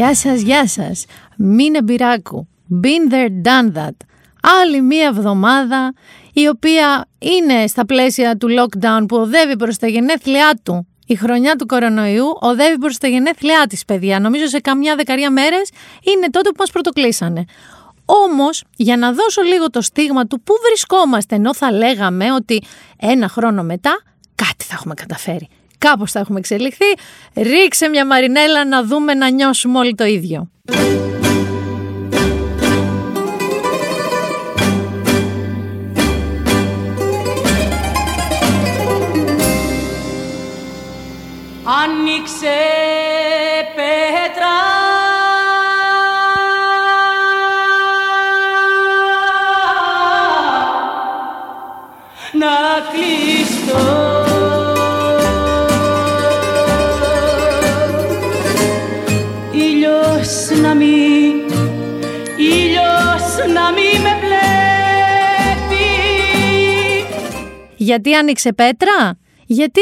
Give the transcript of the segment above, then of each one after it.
Γεια σας, γεια σας. Μίνε Μπυράκου. Been there, done that. Άλλη μία εβδομάδα η οποία είναι στα πλαίσια του lockdown που οδεύει προς τα γενέθλιά του. Η χρονιά του κορονοϊού οδεύει προς τα γενέθλιά της, παιδιά. Νομίζω σε καμιά δεκαρία μέρες είναι τότε που μας πρωτοκλείσανε. Όμως, για να δώσω λίγο το στίγμα του πού βρισκόμαστε, ενώ θα λέγαμε ότι ένα χρόνο μετά κάτι θα έχουμε καταφέρει. Κάπως θα έχουμε εξελιχθεί. Ρίξε μια μαρινέλα να δούμε να νιώσουμε όλοι το ίδιο. Άνοιξε Γιατί άνοιξε πέτρα; Γιατί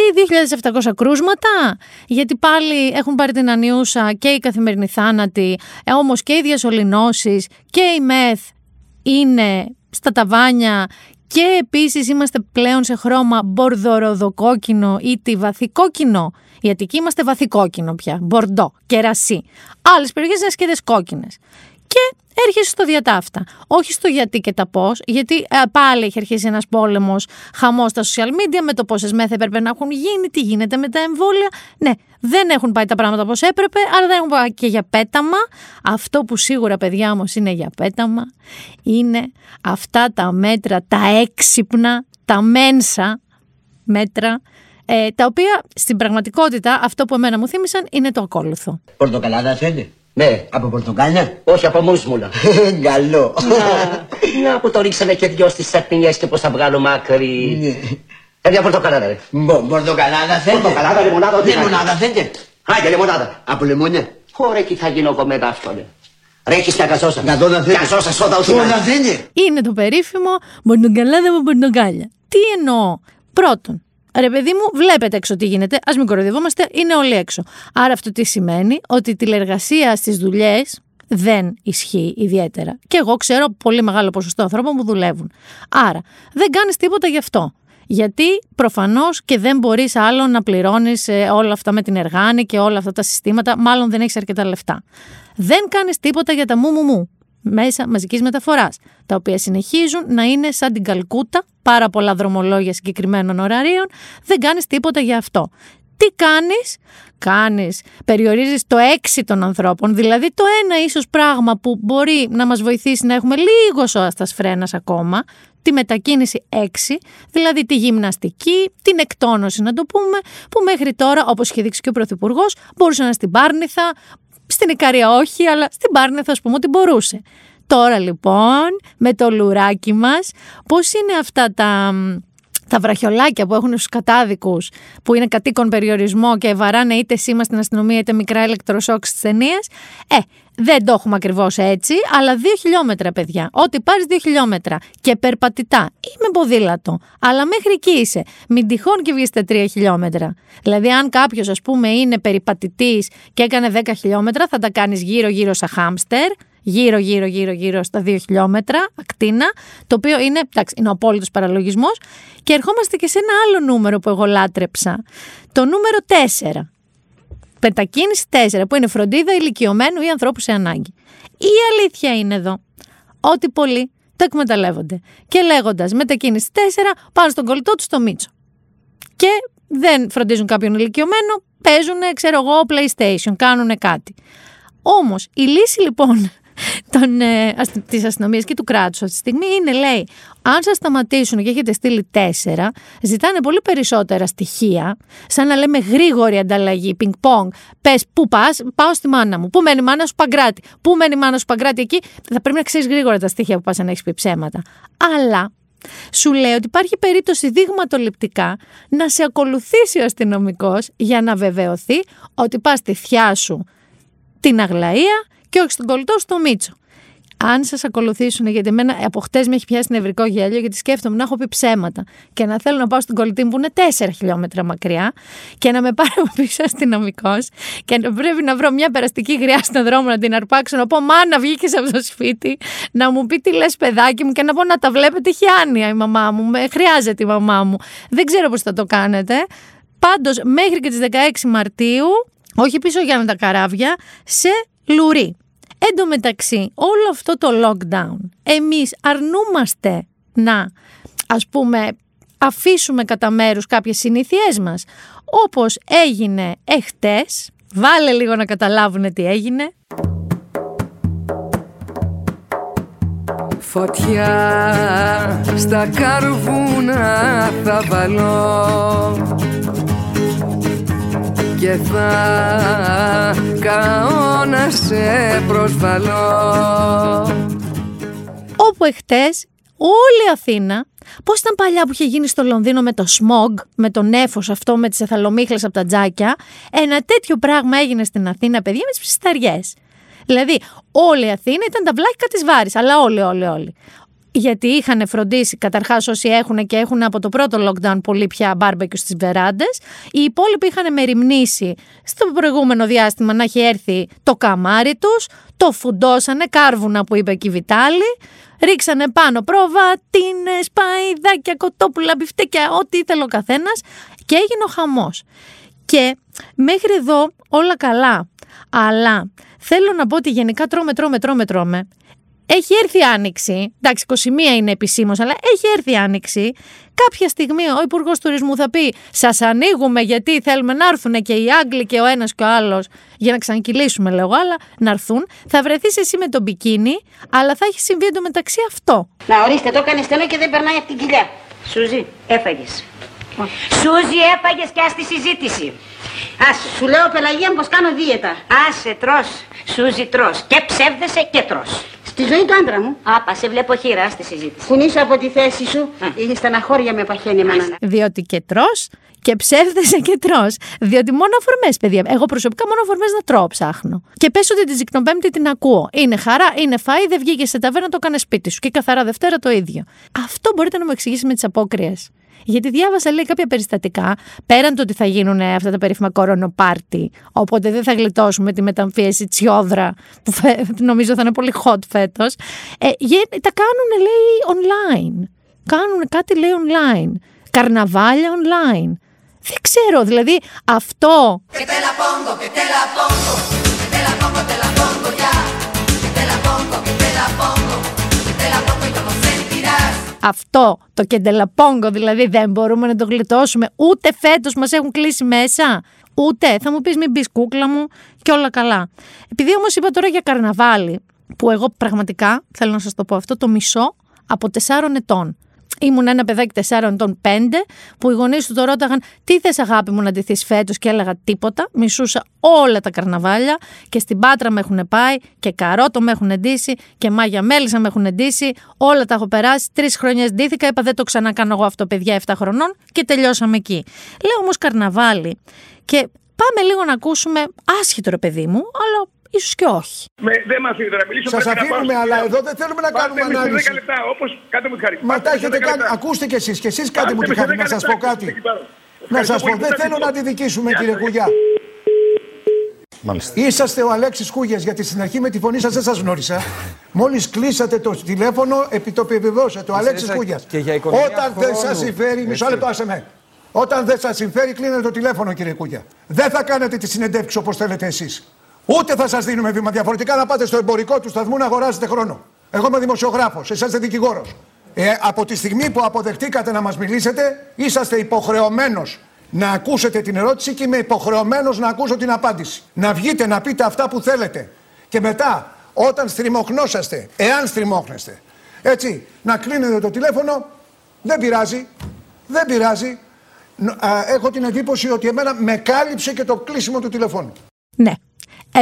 2.700 κρούσματα, γιατί πάλι έχουν πάρει την ανιούσα και οι καθημερινοί θάνατοι, ε, όμως και οι διασωληνώσεις και η ΜΕΘ είναι στα ταβάνια και επίσης είμαστε πλέον σε χρώμα μπορδοροδοκόκκινο ή τη βαθικόκκινο. Η Αττική είμαστε βαθικόκκινο πια, μπορντό, κερασί. Άλλες περιοχές είναι σκέδες κόκκινες. Και έρχεσαι στο διατάφτα. Όχι στο γιατί και τα πώς, γιατί ε, πάλι έχει αρχίσει ένας πόλεμος, χαμός στα social media με το πόσες μέθε έπρεπε να έχουν γίνει, τι γίνεται με τα εμβόλια. Ναι, δεν έχουν πάει τα πράγματα όπως έπρεπε, αλλά δεν έχουν πάει και για πέταμα. Αυτό που σίγουρα, παιδιά όμως, είναι για πέταμα, είναι αυτά τα μέτρα, τα έξυπνα, τα μένσα μέτρα, ε, τα οποία στην πραγματικότητα αυτό που εμένα μου θύμισαν είναι το ακόλουθο. Πορτοκαλάδας θέλει. Ναι. Από πορτοκάλια. Όχι από μουσμουλα. Καλό. Να, να που το ρίξαμε και δυο στις σαπινιές και πώς θα βγάλω μάκρυ. Ναι. Ε, μια πορτοκαλάδα ρε. Μπο- Πορτοκαλάδα θέλει. Πορτοκαλάδα, λεμονάδα, ό,τι Λεμονάδα θέλει. θέλει. Άντε, λεμονάδα. Από λεμόνια. Ωραία, τι θα γίνω εγώ μετά αυτό, ρε. Ρε, έχεις μια καζόσα. Γαζόσα θέλει. Καζόσα, σόδα, ό,τι Σόδα να είναι. θέλει. είναι το περίφημο μπορντογκαλάδα με μπορντογκάλια. Τι εννοώ; Πρώτον, ρε παιδί μου, βλέπετε έξω τι γίνεται. Α μην κοροϊδευόμαστε, είναι όλοι έξω. Άρα αυτό τι σημαίνει, ότι η τηλεργασία στις δουλειές δεν ισχύει ιδιαίτερα. Και εγώ ξέρω πολύ μεγάλο ποσοστό ανθρώπων που δουλεύουν. Άρα, δεν κάνεις τίποτα γι' αυτό. Γιατί προφανώς και δεν μπορείς άλλο να πληρώνεις όλα αυτά με την εργάνη και όλα αυτά τα συστήματα, μάλλον δεν έχεις αρκετά λεφτά. Δεν κάνεις τίποτα για τα μου μου μου μέσα μαζικής μεταφοράς, τα οποία συνεχίζουν να είναι σαν την Καλκούτα, πάρα πολλά δρομολόγια συγκεκριμένων ωραρίων, δεν κάνεις τίποτα για αυτό. Τι κάνεις; Κάνεις, περιορίζεις το έξι των ανθρώπων, δηλαδή το ένα ίσως πράγμα που μπορεί να μας βοηθήσει να έχουμε λίγο σώστας φρένας ακόμα, τη μετακίνηση 6, δηλαδή τη γυμναστική, την εκτόνωση να το πούμε, που μέχρι τώρα, όπως είχε δείξει και ο Πρωθυπουργός, μπορούσε να είναι στην Πάρνηθα, στην Ικαρία όχι, αλλά στην Πάρνηθα ας πούμε ότι μπορούσε. Τώρα λοιπόν, με το λουράκι μας, πώς είναι αυτά τα, τα βραχιολάκια που έχουν στους κατάδικους, που είναι κατοίκον περιορισμό και βαράνε είτε σήμα στην αστυνομία είτε μικρά ηλεκτροσόκ στις ταινίες. Ε, δεν το έχουμε ακριβώς έτσι, αλλά δύο χιλιόμετρα παιδιά. Ό,τι πάρεις δύο χιλιόμετρα και περπατητά ή με ποδήλατο, αλλά μέχρι εκεί είσαι. Μην τυχόν και βγεις τα τρία χιλιόμετρα. Δηλαδή αν κάποιος ας πούμε είναι περιπατητής και έκανε 10 χιλιόμετρα θα τα κάνεις γύρω γύρω σαν χάμστερ, γύρω γύρω γύρω γύρω στα 2 χιλιόμετρα ακτίνα, το οποίο είναι, εντάξει, είναι ο απόλυτος παραλογισμός και ερχόμαστε και σε ένα άλλο νούμερο που εγώ λάτρεψα, το νούμερο 4. Πετακίνηση 4 που είναι φροντίδα ηλικιωμένου ή ανθρώπου σε ανάγκη. Η αλήθεια είναι εδώ ότι πολλοί το εκμεταλλεύονται και λέγοντας μετακίνηση 4 πάνε στον κολλητό του στο Μίτσο. Και δεν φροντίζουν κάποιον ηλικιωμένο, παίζουν, ξέρω εγώ, PlayStation, κάνουν κάτι. Όμως η λύση λοιπόν των, ε, ασ- της αστυνομίας και του κράτους αυτή τη στιγμή είναι λέει αν σας σταματήσουν και έχετε στείλει τέσσερα ζητάνε πολύ περισσότερα στοιχεία σαν να λέμε γρήγορη ανταλλαγή πινκ πονγκ πες πού πας; Πάω στη μάνα μου. Πού μένει η μάνα σου; Παγκράτη πού μένει η μάνα σου; Παγκράτη εκεί. Θα πρέπει να ξέρεις γρήγορα τα στοιχεία που πας αν έχεις πει ψέματα. Αλλά σου λέει ότι υπάρχει περίπτωση δείγματοληπτικά να σε ακολουθήσει ο αστυνομικός για να βεβαιωθεί ότι πας στη θιά σου την Αγλαία και όχι στον κολλητό στο Μίτσο. αν σας ακολουθήσουν, γιατί εμένα από χτες με έχει πιάσει νευρικό γέλιο, γιατί σκέφτομαι να έχω πει ψέματα και να θέλω να πάω στην κολλητή μου που είναι 4 χιλιόμετρα μακριά και να με πάρει από πίσω αστυνομικός και να πρέπει να βρω μια περαστική γριά στον δρόμο να την αρπάξω, να πω Μάνα, βγήκες από το σπίτι, να μου πει τι λες, παιδάκι μου και να πω να τα βλέπετε, έχει άνοια η μαμά μου, με χρειάζεται η μαμά μου. Δεν ξέρω πώς θα το κάνετε. Πάντως, μέχρι και τις 16 Μαρτίου, όχι πίσω για τα καράβια, σε Λουρί. Εν τω μεταξύ, όλο αυτό το lockdown, εμείς αρνούμαστε να, ας πούμε, αφήσουμε κατά μέρους κάποιες συνήθειές μας. Όπως έγινε εχτες, βάλε λίγο να καταλάβουν τι έγινε. Φωτιά στα καρβούνα θα βάλω και θα καώ να σε προσβαλώ Όπου εχθές όλη η Αθήνα Πώς ήταν παλιά που είχε γίνει στο Λονδίνο με το smog, με το νέφο αυτό, με τις εθαλομίχλες από τα τζάκια. Ένα τέτοιο πράγμα έγινε στην Αθήνα, παιδιά, με τις ψισταριές. Δηλαδή, όλη η Αθήνα ήταν τα βλάχικα της Βάρης, αλλά όλοι, όλοι, όλοι γιατί είχαν φροντίσει καταρχάς όσοι έχουν και έχουν από το πρώτο lockdown πολύ πια μπάρμπεκιου στις βεράντες. Οι υπόλοιποι είχαν μεριμνήσει στο προηγούμενο διάστημα να έχει έρθει το καμάρι τους, το φουντώσανε, κάρβουνα που είπε και η Βιτάλη, ρίξανε πάνω προβατίνες, σπαϊδάκια, κοτόπουλα, μπιφτέκια, ό,τι ήθελε ο καθένας και έγινε ο χαμός. Και μέχρι εδώ όλα καλά. Αλλά θέλω να πω ότι γενικά τρώμε, τρώμε, τρώμε, τρώμε. Έχει έρθει άνοιξη. Εντάξει, 21 είναι επισήμως, αλλά έχει έρθει άνοιξη. Κάποια στιγμή ο Υπουργός Τουρισμού θα πει: Σας ανοίγουμε γιατί θέλουμε να έρθουν και οι Άγγλοι και ο ένας και ο άλλος για να ξανακυλήσουμε, λέω, αλλά να έρθουν. Θα βρεθείς εσύ με τον μπικίνι, αλλά θα έχει συμβεί εντωμεταξύ αυτό. Να ορίστε, το έκανε στενό και δεν περνάει από την κοιλιά. Σούζη, έφαγες. Σούζη, έφαγες και ας τη συζήτηση. Α, σου λέω Πελαγία πως κάνω δίαιτα. Άσε, τρώ. Σούζη, τρώ. Και ψεύδεσαι και τρώ. Στη ζωή του άντρα μου. Άπα, σε βλέπω χείρα στη συζήτηση. Κουνήσω από τη θέση σου. Η στεναχώρια με παχαίνει εμένα. Διότι και τρώ και ψεύδεσαι και τρώ. Διότι μόνο αφορμές, παιδιά. Εγώ προσωπικά μόνο αφορμές να τρώω ψάχνω. Και πες ότι τη ζυκνοπέμπτη την ακούω. Είναι χαρά, είναι φαΐ, δεν βγήκε σε ταβέρνα, το έκανε σπίτι σου. Και καθαρά Δευτέρα το ίδιο. Αυτό μπορείτε να μου εξηγήσει με τις απόκριες. Γιατί διάβασα λέει κάποια περιστατικά, πέραν το ότι θα γίνουν αυτά τα περίφημα κορονοπάρτι, οπότε δεν θα γλιτώσουμε τη μεταμφίεση τσιόδρα, που νομίζω θα είναι πολύ hot φέτος. Ε, τα κάνουν λέει online. Κάνουν κάτι λέει online. Καρναβάλια online. Δεν ξέρω, δηλαδή αυτό. Αυτό το κεντελαπόγκο δηλαδή δεν μπορούμε να το γλιτώσουμε. Ούτε φέτος μας έχουν κλείσει μέσα. Ούτε. Θα μου πεις μην μπει κούκλα μου και όλα καλά. Επειδή όμως είπα τώρα για καρναβάλι, που εγώ πραγματικά θέλω να σας το πω αυτό, το μισό από τεσσάρων ετών. Ήμουν ένα παιδάκι 4 ετών 5, που οι γονείς του το ρώταγαν τι θες αγάπη μου να ντυθείς φέτος; Και έλεγα τίποτα. Μισούσα όλα τα καρναβάλια και στην Πάτρα με έχουν πάει και καρότο με έχουν ντύσει και μάγια μέλισσα με έχουν ντύσει. Όλα τα έχω περάσει. Τρεις χρόνια ντύθηκα. Είπα δεν το ξανακάνω εγώ αυτό, παιδιά 7 χρονών και τελειώσαμε εκεί. Λέω όμως καρναβάλι και πάμε λίγο να ακούσουμε άσχητο ρε παιδί μου, αλλά ίσως και όχι. Με, δεν μας αφήνετε να μιλήσω. Σας πρέπει να αφήνουμε, πάω στο αλλά σπίτι. εδώ δεν θέλουμε να Πάτε κάνουμε με σε ανάλυση. 10 λεπτά, όπως κάντε μου τη χάρη. Μα Πάτε τα με σε έχετε 10 κάνει. λεπτά. Ακούστε κι εσείς. Και εσείς κάντε μου Πάτε τη με σε χάρη 10 να σας λεπτά, πω κάτι. εκεί πάνω. Να Ευχαριστώ σας πω, πολύ. δεν Σας θέλω να ευχαριστώ. τη δικήσουμε Γεια κύριε σας. Κουλιά. Μάλιστα. Είσαστε ο Αλέξης Κούγιας γιατί στην αρχή με τη φωνή σας δεν σας γνώρισα. Μόλις κλείσατε το τηλέφωνο, επί το επιβεβαιώσατε. Ο Αλέξη ίσα Κούγιας. και για οικονομία Όταν δεν χρόνου. σας συμφέρει, μισό Έτσι. λεπτό, άσε με. Όταν δεν σας συμφέρει, κλείνετε το τηλέφωνο, κύριε Κούγια. Δεν θα κάνετε τη συνεντεύξη όπως θέλετε εσείς. Ούτε θα σας δίνουμε βήμα. Διαφορετικά να πάτε στο εμπορικό του σταθμού να αγοράσετε χρόνο. Εγώ είμαι δημοσιογράφος, εσεί είστε δικηγόρος. Ε, από τη στιγμή που αποδεχτήκατε να μας μιλήσετε, είσαστε υποχρεωμένος να ακούσετε την ερώτηση και είμαι υποχρεωμένος να ακούσω την απάντηση. Να βγείτε να πείτε αυτά που θέλετε. Και μετά, όταν στριμωχνόσαστε, εάν στριμώχνεστε, έτσι, να κλείνετε το τηλέφωνο, δεν πειράζει. Δεν πειράζει. Νο- α, έχω την εντύπωση ότι εμένα με κάλυψε και το κλείσιμο του τηλεφώνου. Ναι.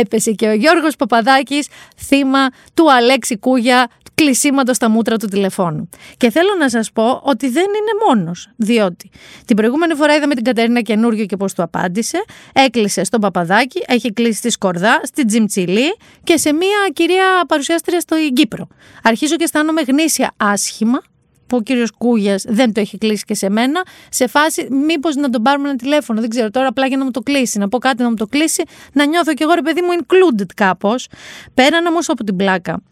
Έπεσε και ο Γιώργος Παπαδάκης θύμα του Αλέξη Κούγια κλεισίματος στα μούτρα του τηλεφώνου. Και θέλω να σας πω ότι δεν είναι μόνος. Διότι την προηγούμενη φορά είδαμε την Κατερίνα καινούριο και πώς του απάντησε. Έκλεισε στον Παπαδάκη, έχει κλείσει στη Σκορδά, στην Τζιμτσιλή και σε μία κυρία παρουσιάστρια στο Κύπρο. Αρχίζω και αισθάνομαι γνήσια άσχημα που ο κύριος Κούγιας δεν το έχει κλείσει και σε μένα, σε φάση μήπως να τον πάρουμε ένα τηλέφωνο, δεν ξέρω τώρα απλά για να μου το κλείσει, να πω κάτι να μου το κλείσει, να νιώθω κι εγώ ρε παιδί μου included κάπως. Πέραν όμως από την πλάκα.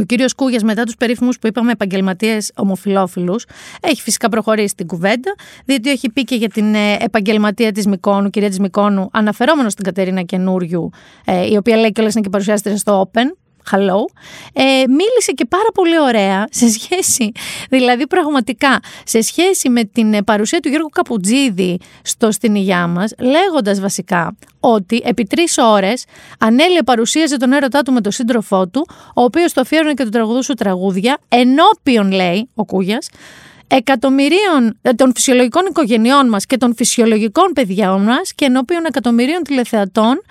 Ο κύριος Κούγιας, μετά τους περίφημους που είπαμε επαγγελματίες ομοφυλόφιλους, έχει φυσικά προχωρήσει την κουβέντα, διότι έχει πει και για την ε, επαγγελματία της Μικόνου, κυρία της Μικόνου, αναφερόμενος στην Κατερίνα Καινούριου, ε, η οποία λέει κιόλας είναι και παρουσιάστηκε στο Open, hello, ε, μίλησε και πάρα πολύ ωραία σε σχέση, δηλαδή πραγματικά, σε σχέση με την ε, παρουσία του Γιώργου Καπουτζίδη στο «Στην υγειά μας», λέγοντας βασικά ότι επί τρεις ώρες ανέλυε παρουσίαζε τον έρωτά του με τον σύντροφό του, ο οποίος το αφιέρωνε και του τραγουδούσε τραγούδια, ενώπιον λέει ο Κούγιας, εκατομμυρίων, ε, των φυσιολογικών οικογενειών μας και των φυσιολογικών παιδιών μας και ενώπιον εκατομμυρίων τηλεθεατών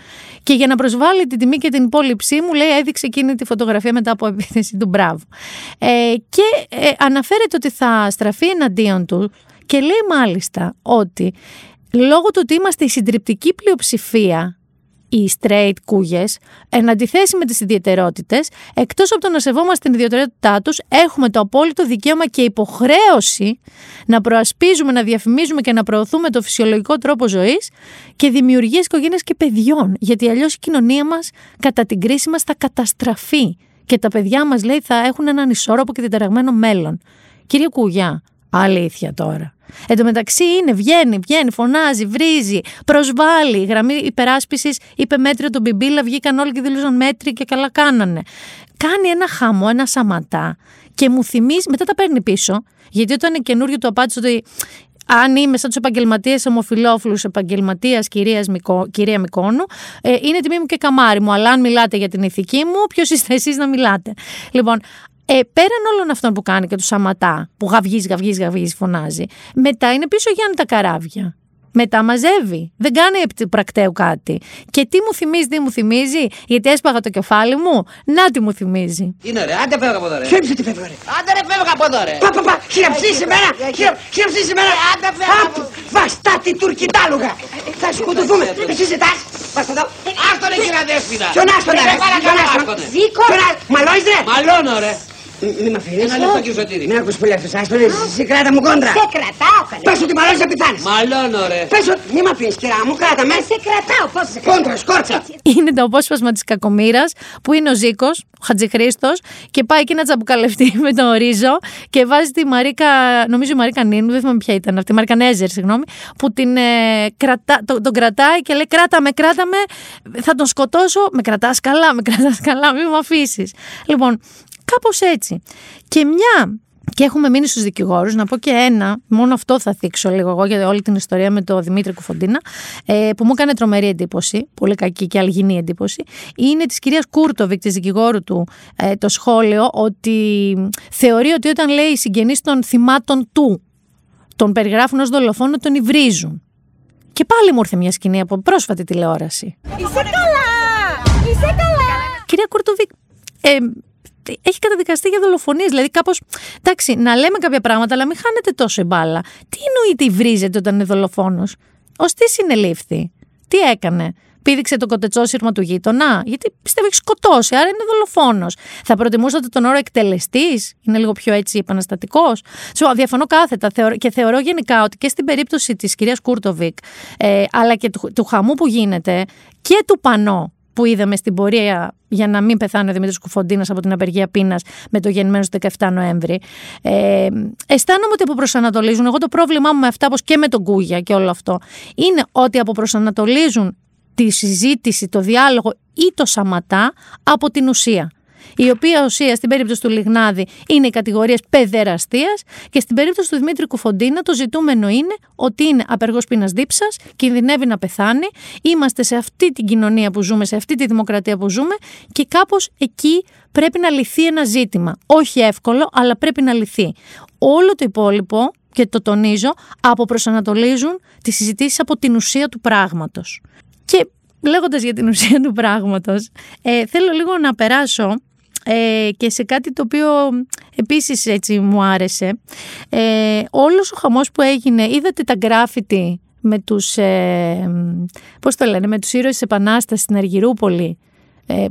και για να προσβάλλει την τιμή και την υπόλοιψή μου, λέει, έδειξε εκείνη τη φωτογραφία μετά από επίθεση του Μπράβο. Ε, και ε, αναφέρεται ότι θα στραφεί εναντίον του και λέει μάλιστα ότι λόγω του ότι είμαστε η συντριπτική πλειοψηφία οι straight κούγες, εν αντιθέσει με τις ιδιαιτερότητες, εκτός από το να σεβόμαστε την ιδιαιτερότητά τους, έχουμε το απόλυτο δικαίωμα και υποχρέωση να προασπίζουμε, να διαφημίζουμε και να προωθούμε το φυσιολογικό τρόπο ζωής και δημιουργία οικογένειας και παιδιών. Γιατί αλλιώς η κοινωνία μας, κατά την κρίση μας, θα καταστραφεί. Και τα παιδιά μας, λέει, θα έχουν έναν ισόρροπο και διαταραγμένο μέλλον. Κύριε Κουγιά, αλήθεια τώρα. Εν τω μεταξύ είναι, βγαίνει, βγαίνει, φωνάζει, βρίζει, προσβάλλει. Γραμμή υπεράσπισης είπε μέτριο τον Μπιμπίλα, βγήκαν όλοι και δήλωσαν μέτρη και καλά κάνανε. Κάνει ένα χαμό, ένα σαματά και μου θυμίζει, μετά τα παίρνει πίσω, γιατί όταν είναι καινούριο του απάντησε ότι αν είμαι σαν τους επαγγελματίες ομοφυλόφιλους επαγγελματίας κυρία Μικόνου, ε, είναι τιμή μου και καμάρι μου. Αλλά αν μιλάτε για την ηθική μου, ποιος είστε εσείς να μιλάτε. Λοιπόν, ε, πέραν όλων αυτών που κάνει και του σαματά, που γαυγίζει, γαυγίζει, γαυγίζει, φωνάζει, μετά είναι πίσω Γιάννη τα καράβια. Μετά μαζεύει. Δεν κάνει επί πρακτέου κάτι. Και τι μου θυμίζει, τι μου θυμίζει, γιατί έσπαγα το κεφάλι μου. Να τι μου θυμίζει. Είναι ρε, άντε φεύγα από εδώ ρε. Ποιο είπε τι φεύγω ρε. Άντε ρε, φεύγα από εδώ ρε. Πα, πα, πα, χειραψεί σήμερα. Χειραψεί σήμερα. Άντε φεύγα από εδώ. Βαστάτη τουρκιτάλουγα. Θα σκοτωθούμε. Εσύ ζητάς. Βάστα εδώ. Άστο ρε κύριε Δέσποινα. Ποιον άστονα ρε. Ποιον άστονα. Ζήκο. Μαλώνεις ρε. Μαλώνω ρε. Μη μ' αφήνεις. Ένα λεπτό κύριε Σωτήρη. Μην ακούς πολύ αυτός. Άστο ρε. Εσύ κράτα μου κόντρα. Σε κρατάω καλέ. Πες ότι μαλώνεις να πεθάνεις. Μαλώνω ρε. Πες ότι μη μ' αφήνεις κυρά μου. Κράτα με. Σε κρατάω πώς σε κρατάω. Κόντρα, σκόρτσα. Είναι το απόσπασμα της κακομήρα που είναι ο Ζήκος, ο Χατζηχρήστος, και πάει εκεί να τσαμπουκαλευτεί με τον Ρίζο και βάζει τη Μαρίκα, νομίζω η Μαρίκα Νίνου, δεν θυμάμαι ποια ήταν αυτή, η Μαρίκα Νέζερ, συγγνώμη, που την, ε, κρατά, το- τον κρατάει και λέει: Κράτα με, κράτα με, θα τον σκοτώσω. Με κρατάς καλά, με κρατάς καλά, μην με αφήσεις. Λοιπόν, κάπως έτσι. Και μια και έχουμε μείνει στους δικηγόρους. Να πω και ένα, μόνο αυτό θα θίξω λίγο εγώ για όλη την ιστορία με τον Δημήτρη Κουφοντίνα, ε, που μου έκανε τρομερή εντύπωση, πολύ κακή και αλγινή εντύπωση. Είναι της κυρίας Κούρτοβικ, της δικηγόρου του, ε, το σχόλιο ότι θεωρεί ότι όταν λέει οι συγγενείς των θυμάτων του τον περιγράφουν ως δολοφόνο, τον υβρίζουν. Και πάλι μου ήρθε μια σκηνή από πρόσφατη τηλεόραση. Είσαι καλά. Είσαι καλά. Κυρία Κουρτοβίκ, ε, έχει καταδικαστεί για δολοφονίες. Δηλαδή, κάπως. Εντάξει, να λέμε κάποια πράγματα, αλλά μην χάνεται τόσο η μπάλα. Τι εννοείτε βρίζεται όταν είναι δολοφόνος; Ως τι συνελήφθη; Τι έκανε; Πήδηξε το κοτετσόσυρμα του γείτονα; Γιατί πιστεύω έχει σκοτώσει, άρα είναι δολοφόνος. Θα προτιμούσατε τον όρο εκτελεστής; Είναι λίγο πιο έτσι επαναστατικός; Διαφωνώ κάθετα θεωρώ- και θεωρώ γενικά ότι και στην περίπτωση της κυρίας Κούρτοβικ, ε, αλλά και του, του χαμού που γίνεται και του πανό που είδαμε στην πορεία για να μην πεθάνει ο Δημήτρης Κουφοντίνας από την απεργία πείνας με το γεννημένος στις 17 Νοέμβρη. Ε, αισθάνομαι ότι αποπροσανατολίζουν. Εγώ το πρόβλημά μου με αυτά, όπως και με τον Κούγια και όλο αυτό, είναι ότι αποπροσανατολίζουν τη συζήτηση, το διάλογο ή το σαματά από την ουσία. Η οποία ουσία στην περίπτωση του Λιγνάδη είναι οι κατηγορίες παιδεραστίας και στην περίπτωση του Δημήτρη Κουφοντίνα το ζητούμενο είναι ότι είναι απεργός πείνας δίψας, κινδυνεύει να πεθάνει. Είμαστε σε αυτή την κοινωνία που ζούμε, σε αυτή τη δημοκρατία που ζούμε και κάπως εκεί πρέπει να λυθεί ένα ζήτημα. Όχι εύκολο, αλλά πρέπει να λυθεί. Όλο το υπόλοιπο, και το τονίζω, αποπροσανατολίζουν τις συζητήσεις από την ουσία του πράγματος. Και λέγοντας για την ουσία του πράγματος, ε, θέλω λίγο να περάσω ε, και σε κάτι το οποίο επίσης έτσι μου άρεσε. Ε, όλος ο χαμός που έγινε, είδατε τα γκράφιτι με τους, ε, πώς το λένε, με τους ήρωες της Επανάστασης στην Αργυρούπολη; ε,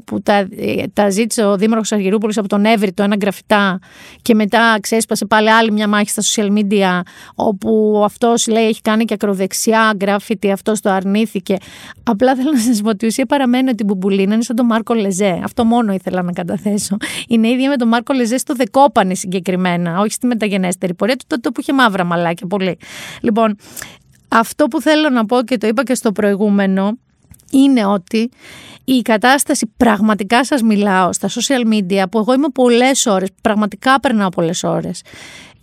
που τα, ε, τα ζήτησε ο Δήμαρχος Αργυρούπολης από τον Εύρητο, ένα γραφιτά και μετά ξέσπασε πάλι άλλη μια μάχη στα social media όπου αυτός λέει έχει κάνει και ακροδεξιά γκράφιτι, αυτός το αρνήθηκε. Απλά θέλω να σας πω ότι η ουσία παραμένει ότι η Μπουμπουλίνα είναι σαν τον Μάρκο Λεζέ. Αυτό μόνο ήθελα να καταθέσω. Είναι ίδια με τον Μάρκο Λεζέ στο Δεκόπανη συγκεκριμένα, όχι στη μεταγενέστερη πορεία του, τότε που είχε μαύρα μαλάκια πολύ. Λοιπόν, αυτό που θέλω να πω και το είπα και στο προηγούμενο είναι ότι η κατάσταση πραγματικά σας μιλάω στα social media που εγώ είμαι πολλές ώρες, πραγματικά περνάω πολλές ώρες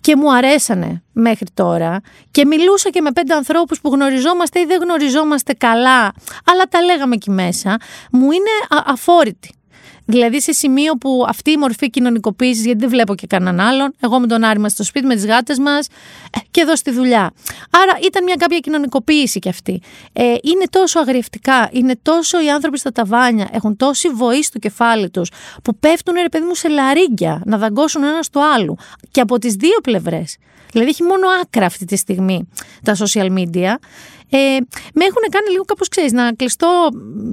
και μου αρέσανε μέχρι τώρα και μιλούσα και με πέντε ανθρώπους που γνωριζόμαστε ή δεν γνωριζόμαστε καλά αλλά τα λέγαμε εκεί μέσα μου είναι α- αφόρητη. Δηλαδή σε σημείο που αυτή η μορφή κοινωνικοποίησης, γιατί δεν βλέπω και κανέναν άλλον, εγώ με τον Άρη μας στο σπίτι, με τις γάτες μας και εδώ στη δουλειά. Άρα ήταν μια κάποια κοινωνικοποίηση κι αυτή. Ε, είναι τόσο αγριευτικά, είναι τόσο οι άνθρωποι στα ταβάνια, έχουν τόση βοή στο κεφάλι τους, που πέφτουν ρε παιδί μου σε λαρίγκια να δαγκώσουν ένα στο άλλο. Και από τις δύο πλευρές. Δηλαδή έχει μόνο άκρα αυτή τη στιγμή τα social media. Ε, με έχουν κάνει λίγο κάπως ξέρεις να κλειστώ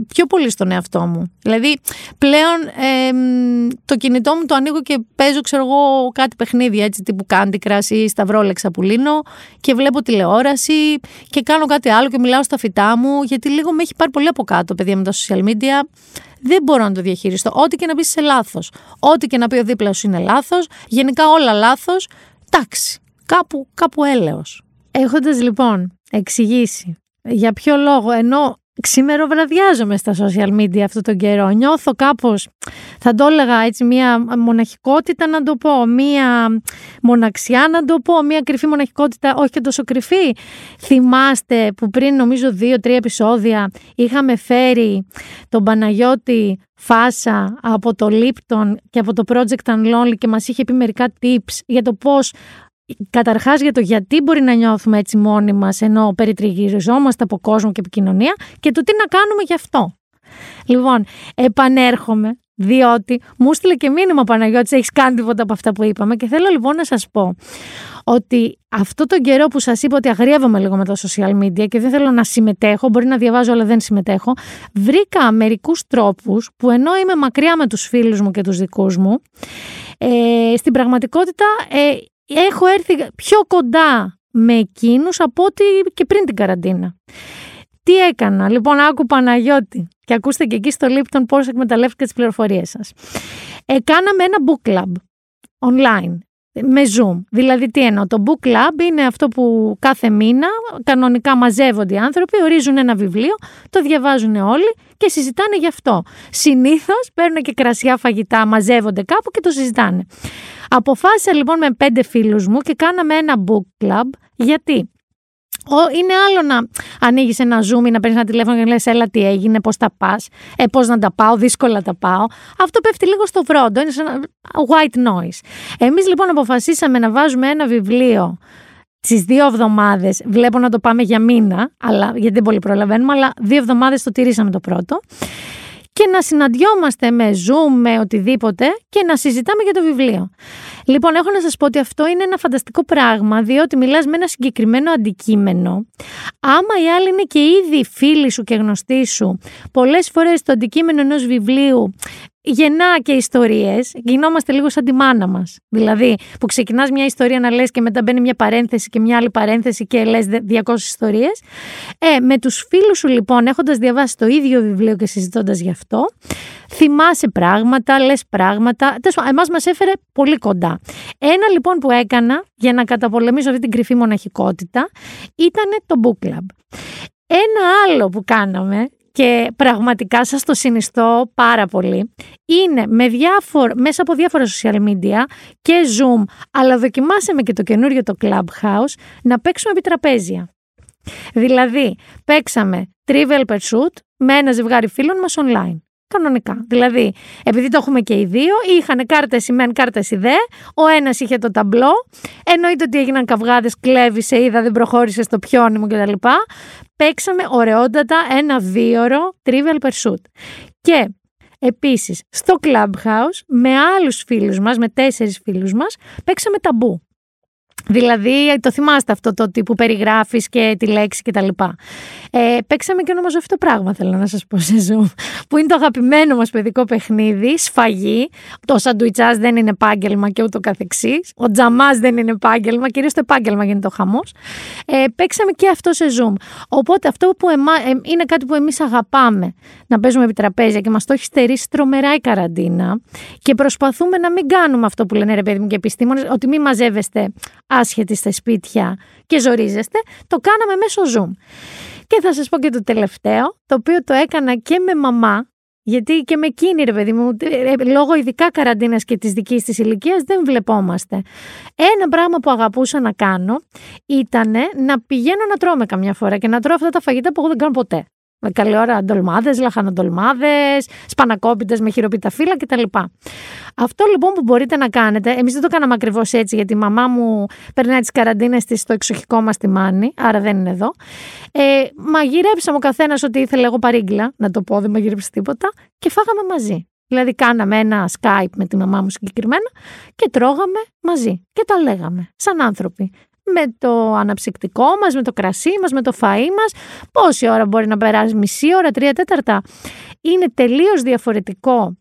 πιο πολύ στον εαυτό μου. Δηλαδή πλέον ε, το κινητό μου το ανοίγω και παίζω ξέρω εγώ κάτι παιχνίδια έτσι τύπου Candy Crush ή Σταυρόλεξα που λύνω και βλέπω τηλεόραση και κάνω κάτι άλλο και μιλάω στα φυτά μου γιατί λίγο με έχει πάρει πολύ από κάτω παιδιά με τα social media δεν μπορώ να το διαχειριστώ. Ό,τι και να πεις είσαι λάθος. Ό,τι και να πει ο δίπλα σου είναι λάθος. Γενικά όλα λάθος. Εντάξει. Κάπου, κάπου έλεος. Έχοντας λοιπόν εξηγήσει για ποιο λόγο ενώ ξημεροβραδιάζομαι στα social media αυτό τον καιρό, νιώθω κάπως, θα το έλεγα έτσι, μία μοναχικότητα να το πω, μία μοναξιά να το πω, μία κρυφή μοναχικότητα, όχι και τόσο κρυφή. Θυμάστε που πριν νομίζω δύο-τρία επεισόδια είχαμε φέρει τον Παναγιώτη Φάσα από το Lipton και από το Project Unlonely και μας είχε πει μερικά tips για το πώς Καταρχάς για το γιατί μπορεί να νιώθουμε έτσι μόνοι μας ενώ περιτριγυριζόμαστε από κόσμο και επικοινωνία και το τι να κάνουμε γι' αυτό. Λοιπόν, επανέρχομαι διότι μου στείλε και μήνυμα Παναγιώτης έχεις κάνει τίποτα από αυτά που είπαμε και θέλω λοιπόν να σας πω ότι αυτό τον καιρό που σας είπα ότι αγριεύομαι λίγο με τα social media και δεν θέλω να συμμετέχω, μπορεί να διαβάζω αλλά δεν συμμετέχω, βρήκα μερικούς τρόπους που ενώ είμαι μακριά με τους φίλους μου και τους δικούς μου, ε, στην πραγματικότητα ε, έχω έρθει πιο κοντά με εκείνους από ό,τι και πριν την καραντίνα. Τι έκανα, λοιπόν, άκου Παναγιώτη και ακούστε και εκεί στο Lipton πώς εκμεταλλεύτηκα τις πληροφορίες σας. Ε, κάναμε ένα book club online με Zoom. Δηλαδή τι εννοώ, το book club είναι αυτό που κάθε μήνα κανονικά μαζεύονται οι άνθρωποι, ορίζουν ένα βιβλίο, το διαβάζουν όλοι και συζητάνε γι' αυτό. Συνήθως παίρνουν και κρασιά φαγητά, μαζεύονται κάπου και το συζητάνε. Αποφάσισα λοιπόν με πέντε φίλους μου και κάναμε ένα book club γιατί; ο- είναι άλλο να ανοίγεις ένα zoom ή να παίρνεις ένα τηλέφωνο και λες: Έλα, τι έγινε, πώς τα πας, ε, πώς να τα πάω, δύσκολα τα πάω. Αυτό πέφτει λίγο στο βρόντο, είναι σαν ένα white noise. Εμείς λοιπόν αποφασίσαμε να βάζουμε ένα βιβλίο στις δύο εβδομάδες. Βλέπω να το πάμε για μήνα, αλλά, γιατί δεν πολύ προλαβαίνουμε, αλλά δύο εβδομάδες το τηρήσαμε το πρώτο. Και να συναντιόμαστε με Zoom, με οτιδήποτε και να συζητάμε για το βιβλίο. Λοιπόν, έχω να σας πω ότι αυτό είναι ένα φανταστικό πράγμα, διότι μιλάς με ένα συγκεκριμένο αντικείμενο. Άμα οι άλλοι είναι και ήδη φίλοι σου και γνωστοί σου, πολλές φορές το αντικείμενο ενός βιβλίου γεννά και ιστορίες, γινόμαστε λίγο σαν τη μάνα μας. Δηλαδή, που ξεκινάς μια ιστορία να λες και μετά μπαίνει μια παρένθεση και μια άλλη παρένθεση και λες δε- 200 ιστορίες. Ε, με τους φίλους σου λοιπόν, έχοντας διαβάσει το ίδιο βιβλίο και συζητώντας γι' αυτό, θυμάσαι πράγματα, λες πράγματα. Τέλος πάντων, εμάς μας έφερε πολύ κοντά. Ένα λοιπόν που έκανα για να καταπολεμήσω αυτή την κρυφή μοναχικότητα ήταν το book club. Ένα άλλο που κάναμε και πραγματικά σας το συνιστώ πάρα πολύ είναι με διάφορ, μέσα από διάφορα social media και Zoom αλλά δοκιμάσαμε και το καινούριο το Clubhouse να παίξουμε επί τραπέζια. Δηλαδή παίξαμε Trivial Pursuit με ένα ζευγάρι φίλων μας online. Κανονικά. Δηλαδή, επειδή το έχουμε και οι δύο, είχαν κάρτες η μεν, κάρτες η δε. Ο ένας είχε το ταμπλό. Εννοείται ότι έγιναν καυγάδες, κλέβησε, είδα, δεν προχώρησε στο πιόνι μου κτλ. Παίξαμε ωραιότατα ένα δίωρο Trivial Pursuit. Και Επίσης, στο Clubhouse, με άλλους φίλους μας, με τέσσερις φίλους μας, παίξαμε ταμπού. Δηλαδή, το θυμάστε αυτό το ότι που περιγράφεις και τη λέξη κτλ. Ε, παίξαμε και ονομαζό αυτό το πράγμα, θέλω να σας πω σε Zoom. Που είναι το αγαπημένο μας παιδικό παιχνίδι, σφαγή. Το σαντουιτσάς δεν είναι επάγγελμα και ούτω καθεξής. Ο τζαμάς δεν είναι επάγγελμα, κυρίως το επάγγελμα γίνεται ο χαμός. Ε, παίξαμε και αυτό σε Zoom. Οπότε αυτό που εμά, ε, είναι κάτι που εμείς αγαπάμε να παίζουμε επί τραπέζια και μας το έχει στερήσει τρομερά η καραντίνα. Και προσπαθούμε να μην κάνουμε αυτό που λένε ρε παιδί μου και επιστήμονες, ότι μην μαζεύεστε άσχετοι στα σπίτια και ζορίζεστε, το κάναμε μέσω Zoom. Και θα σας πω και το τελευταίο, το οποίο το έκανα και με μαμά, γιατί και με εκείνη ρε παιδί μου, ε, λόγω ειδικά καραντίνας και της δικής της ηλικίας δεν βλεπόμαστε. Ένα πράγμα που αγαπούσα να κάνω ήταν να πηγαίνω να τρώμε καμιά φορά και να τρώω αυτά τα φαγητά που εγώ δεν κάνω ποτέ. Με καλή ώρα ντολμάδες, λαχανοντολμάδε, σπανακόπιτε με χειροπίτα φύλλα κτλ. Αυτό λοιπόν που μπορείτε να κάνετε, εμείς δεν το κάναμε ακριβώς έτσι, γιατί η μαμά μου περνάει τις καραντίνες της στο εξοχικό μας στη Μάνη, άρα δεν είναι εδώ. Ε, μαγειρέψαμε ο καθένας ό,τι ήθελε εγώ παρήγγυλα, να το πω, δεν μαγειρέψει τίποτα, και φάγαμε μαζί. Δηλαδή κάναμε ένα Skype με τη μαμά μου συγκεκριμένα και τρώγαμε μαζί και τα λέγαμε σαν άνθρωποι με το αναψυκτικό μας, με το κρασί μας, με το φαΐ μας. Πόση ώρα μπορεί να περάσει, μισή ώρα, τρία τέταρτα. Είναι τελείως διαφορετικό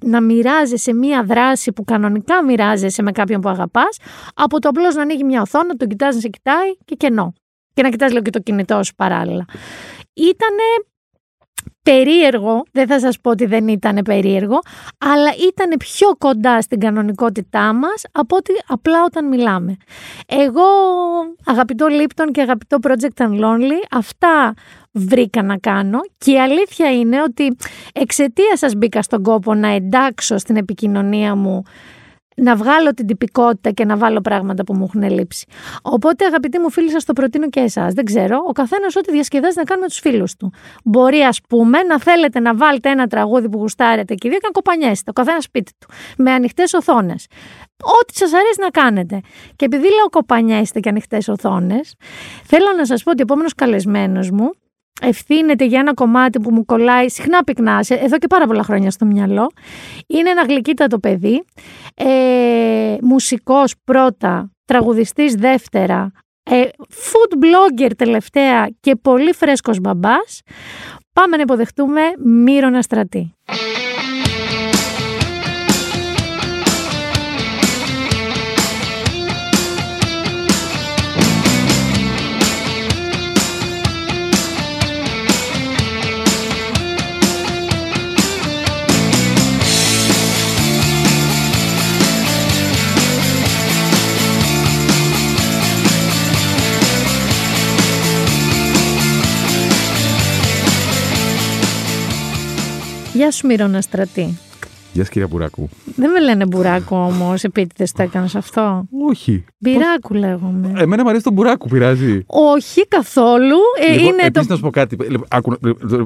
να μοιράζεσαι μία δράση που κανονικά μοιράζεσαι με κάποιον που αγαπάς, από το απλώς να ανοίγει μια οθόνη, να τον κοιτάζει να σε κοιτάει και κενό. Και να κοιτάς λίγο και το κινητό σου παράλληλα. Ήτανε περίεργο, δεν θα σας πω ότι δεν ήταν περίεργο, αλλά ήταν πιο κοντά στην κανονικότητά μας από ότι απλά όταν μιλάμε. Εγώ, αγαπητό Lipton και αγαπητό Project Unlonely, αυτά βρήκα να κάνω και η αλήθεια είναι ότι εξαιτίας σας μπήκα στον κόπο να εντάξω στην επικοινωνία μου να βγάλω την τυπικότητα και να βάλω πράγματα που μου έχουν λείψει. Οπότε, αγαπητοί μου φίλοι, σας το προτείνω και εσάς. Δεν ξέρω, ο καθένας ό,τι διασκεδάζει να κάνει με τους φίλους του. Μπορεί, ας πούμε, να θέλετε να βάλετε ένα τραγούδι που γουστάρετε και δύο και να κοπανιέσετε, ο καθένας σπίτι του, με ανοιχτές οθόνες. Ό,τι σας αρέσει να κάνετε. Και επειδή λέω κοπανιέστε και ανοιχτές οθόνες, θέλω να σας πω ότι ο επόμενος καλεσμένος μου ευθύνεται για ένα κομμάτι που μου κολλάει συχνά πυκνά, εδώ και πάρα πολλά χρόνια στο μυαλό. Είναι ένα γλυκύτατο παιδί, ε, μουσικός πρώτα, τραγουδιστής δεύτερα, ε, food blogger τελευταία και πολύ φρέσκος μπαμπάς. Πάμε να υποδεχτούμε Μύρονα Στρατή. Γεια σου Μύρονα Στρατή. Γεια σας, κυρία Μπουράκου. Δεν με λένε Μπουράκου όμως, επίτηδες το έκανε αυτό. Όχι. Μπυράκου λέγομαι. Εμένα μου αρέσει τον Μπουράκου, πειράζει. Όχι καθόλου. Ε, Λοιπόν, είναι επίσης το... να σου πω κάτι. Λοιπόν, άκου,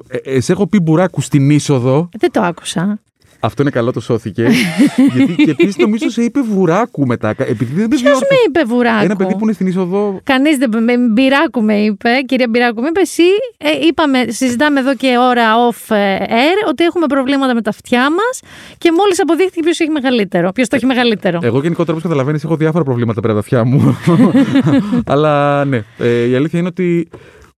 ε, ε, σε έχω πει Μπουράκου στην είσοδο. Δεν το άκουσα. Αυτό είναι καλό, το σώθηκε. γιατί και επίσης νομίζω σε είπε Βουράκου μετά. Επειδή δεν με Ποιος με είπε Βουράκου; Ένα παιδί που είναι στην είσοδο. Κανείς δεν με Μπυράκου με είπε, κυρία Μπυράκου με είπε. Εσύ ε, είπαμε, συζητάμε εδώ και ώρα off air ότι έχουμε προβλήματα με τα αυτιά μας και μόλις αποδείχθηκε ποιος έχει μεγαλύτερο. Ποιος το έχει μεγαλύτερο. Εγώ γενικότερα, όπως καταλαβαίνεις, έχω διάφορα προβλήματα πέρα από τα αυτιά μου. Αλλά ναι, ε, η αλήθεια είναι ότι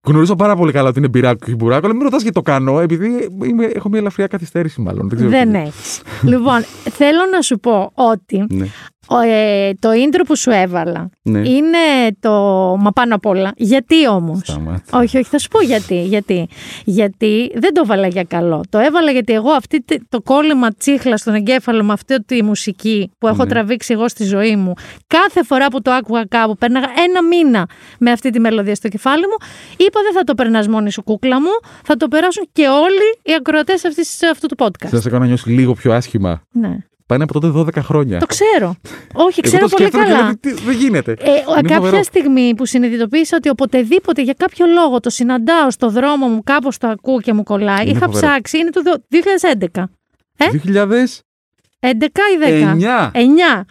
γνωρίζω πάρα πολύ καλά ότι είναι μπυράκου και μπουράκου, αλλά μην ρωτάς γιατί το κάνω, επειδή είμαι, έχω μια ελαφριά καθυστέρηση, μάλλον. Δεν, ξέρω Δεν τι. έχεις. λοιπόν, θέλω να σου πω ότι Ναι. Ο, ε, το intro που σου έβαλα Ναι. είναι το μα πάνω απ' όλα. Γιατί όμως; Σταμάτα. Όχι, όχι, θα σου πω γιατί. Γιατί, γιατί δεν το έβαλα για καλό. Το έβαλα γιατί εγώ αυτή τη- το κόλλημα τσίχλα στον εγκέφαλο με αυτή τη μουσική που έχω Ναι. τραβήξει εγώ στη ζωή μου, κάθε φορά που το άκουγα κάπου, πέρναγα ένα μήνα με αυτή τη μελωδία στο κεφάλι μου. Είπα δεν θα το περνάς μόνη σου, κούκλα μου. Θα το περάσουν και όλοι οι ακροατές αυτού του podcast. Θα σε κάνω να νιώσεις λίγο πιο άσχημα. Ναι. Πάνε από τότε 12 χρόνια. Το ξέρω. Όχι, Εγώ ξέρω το πολύ σκέφτομαι και καλά. λέω, «Τι- Δεν γίνεται. Ε, ο- Είναι φοβερό. κάποια στιγμή που συνειδητοποίησα ότι οποτεδήποτε για κάποιο λόγο το συναντάω στο δρόμο μου, κάπως το ακούω και μου κολλάει, Είναι είχα φοβερό. ψάξει, είναι το δο- 2011. Ε; 2000. 11 ή 10. 9. 9.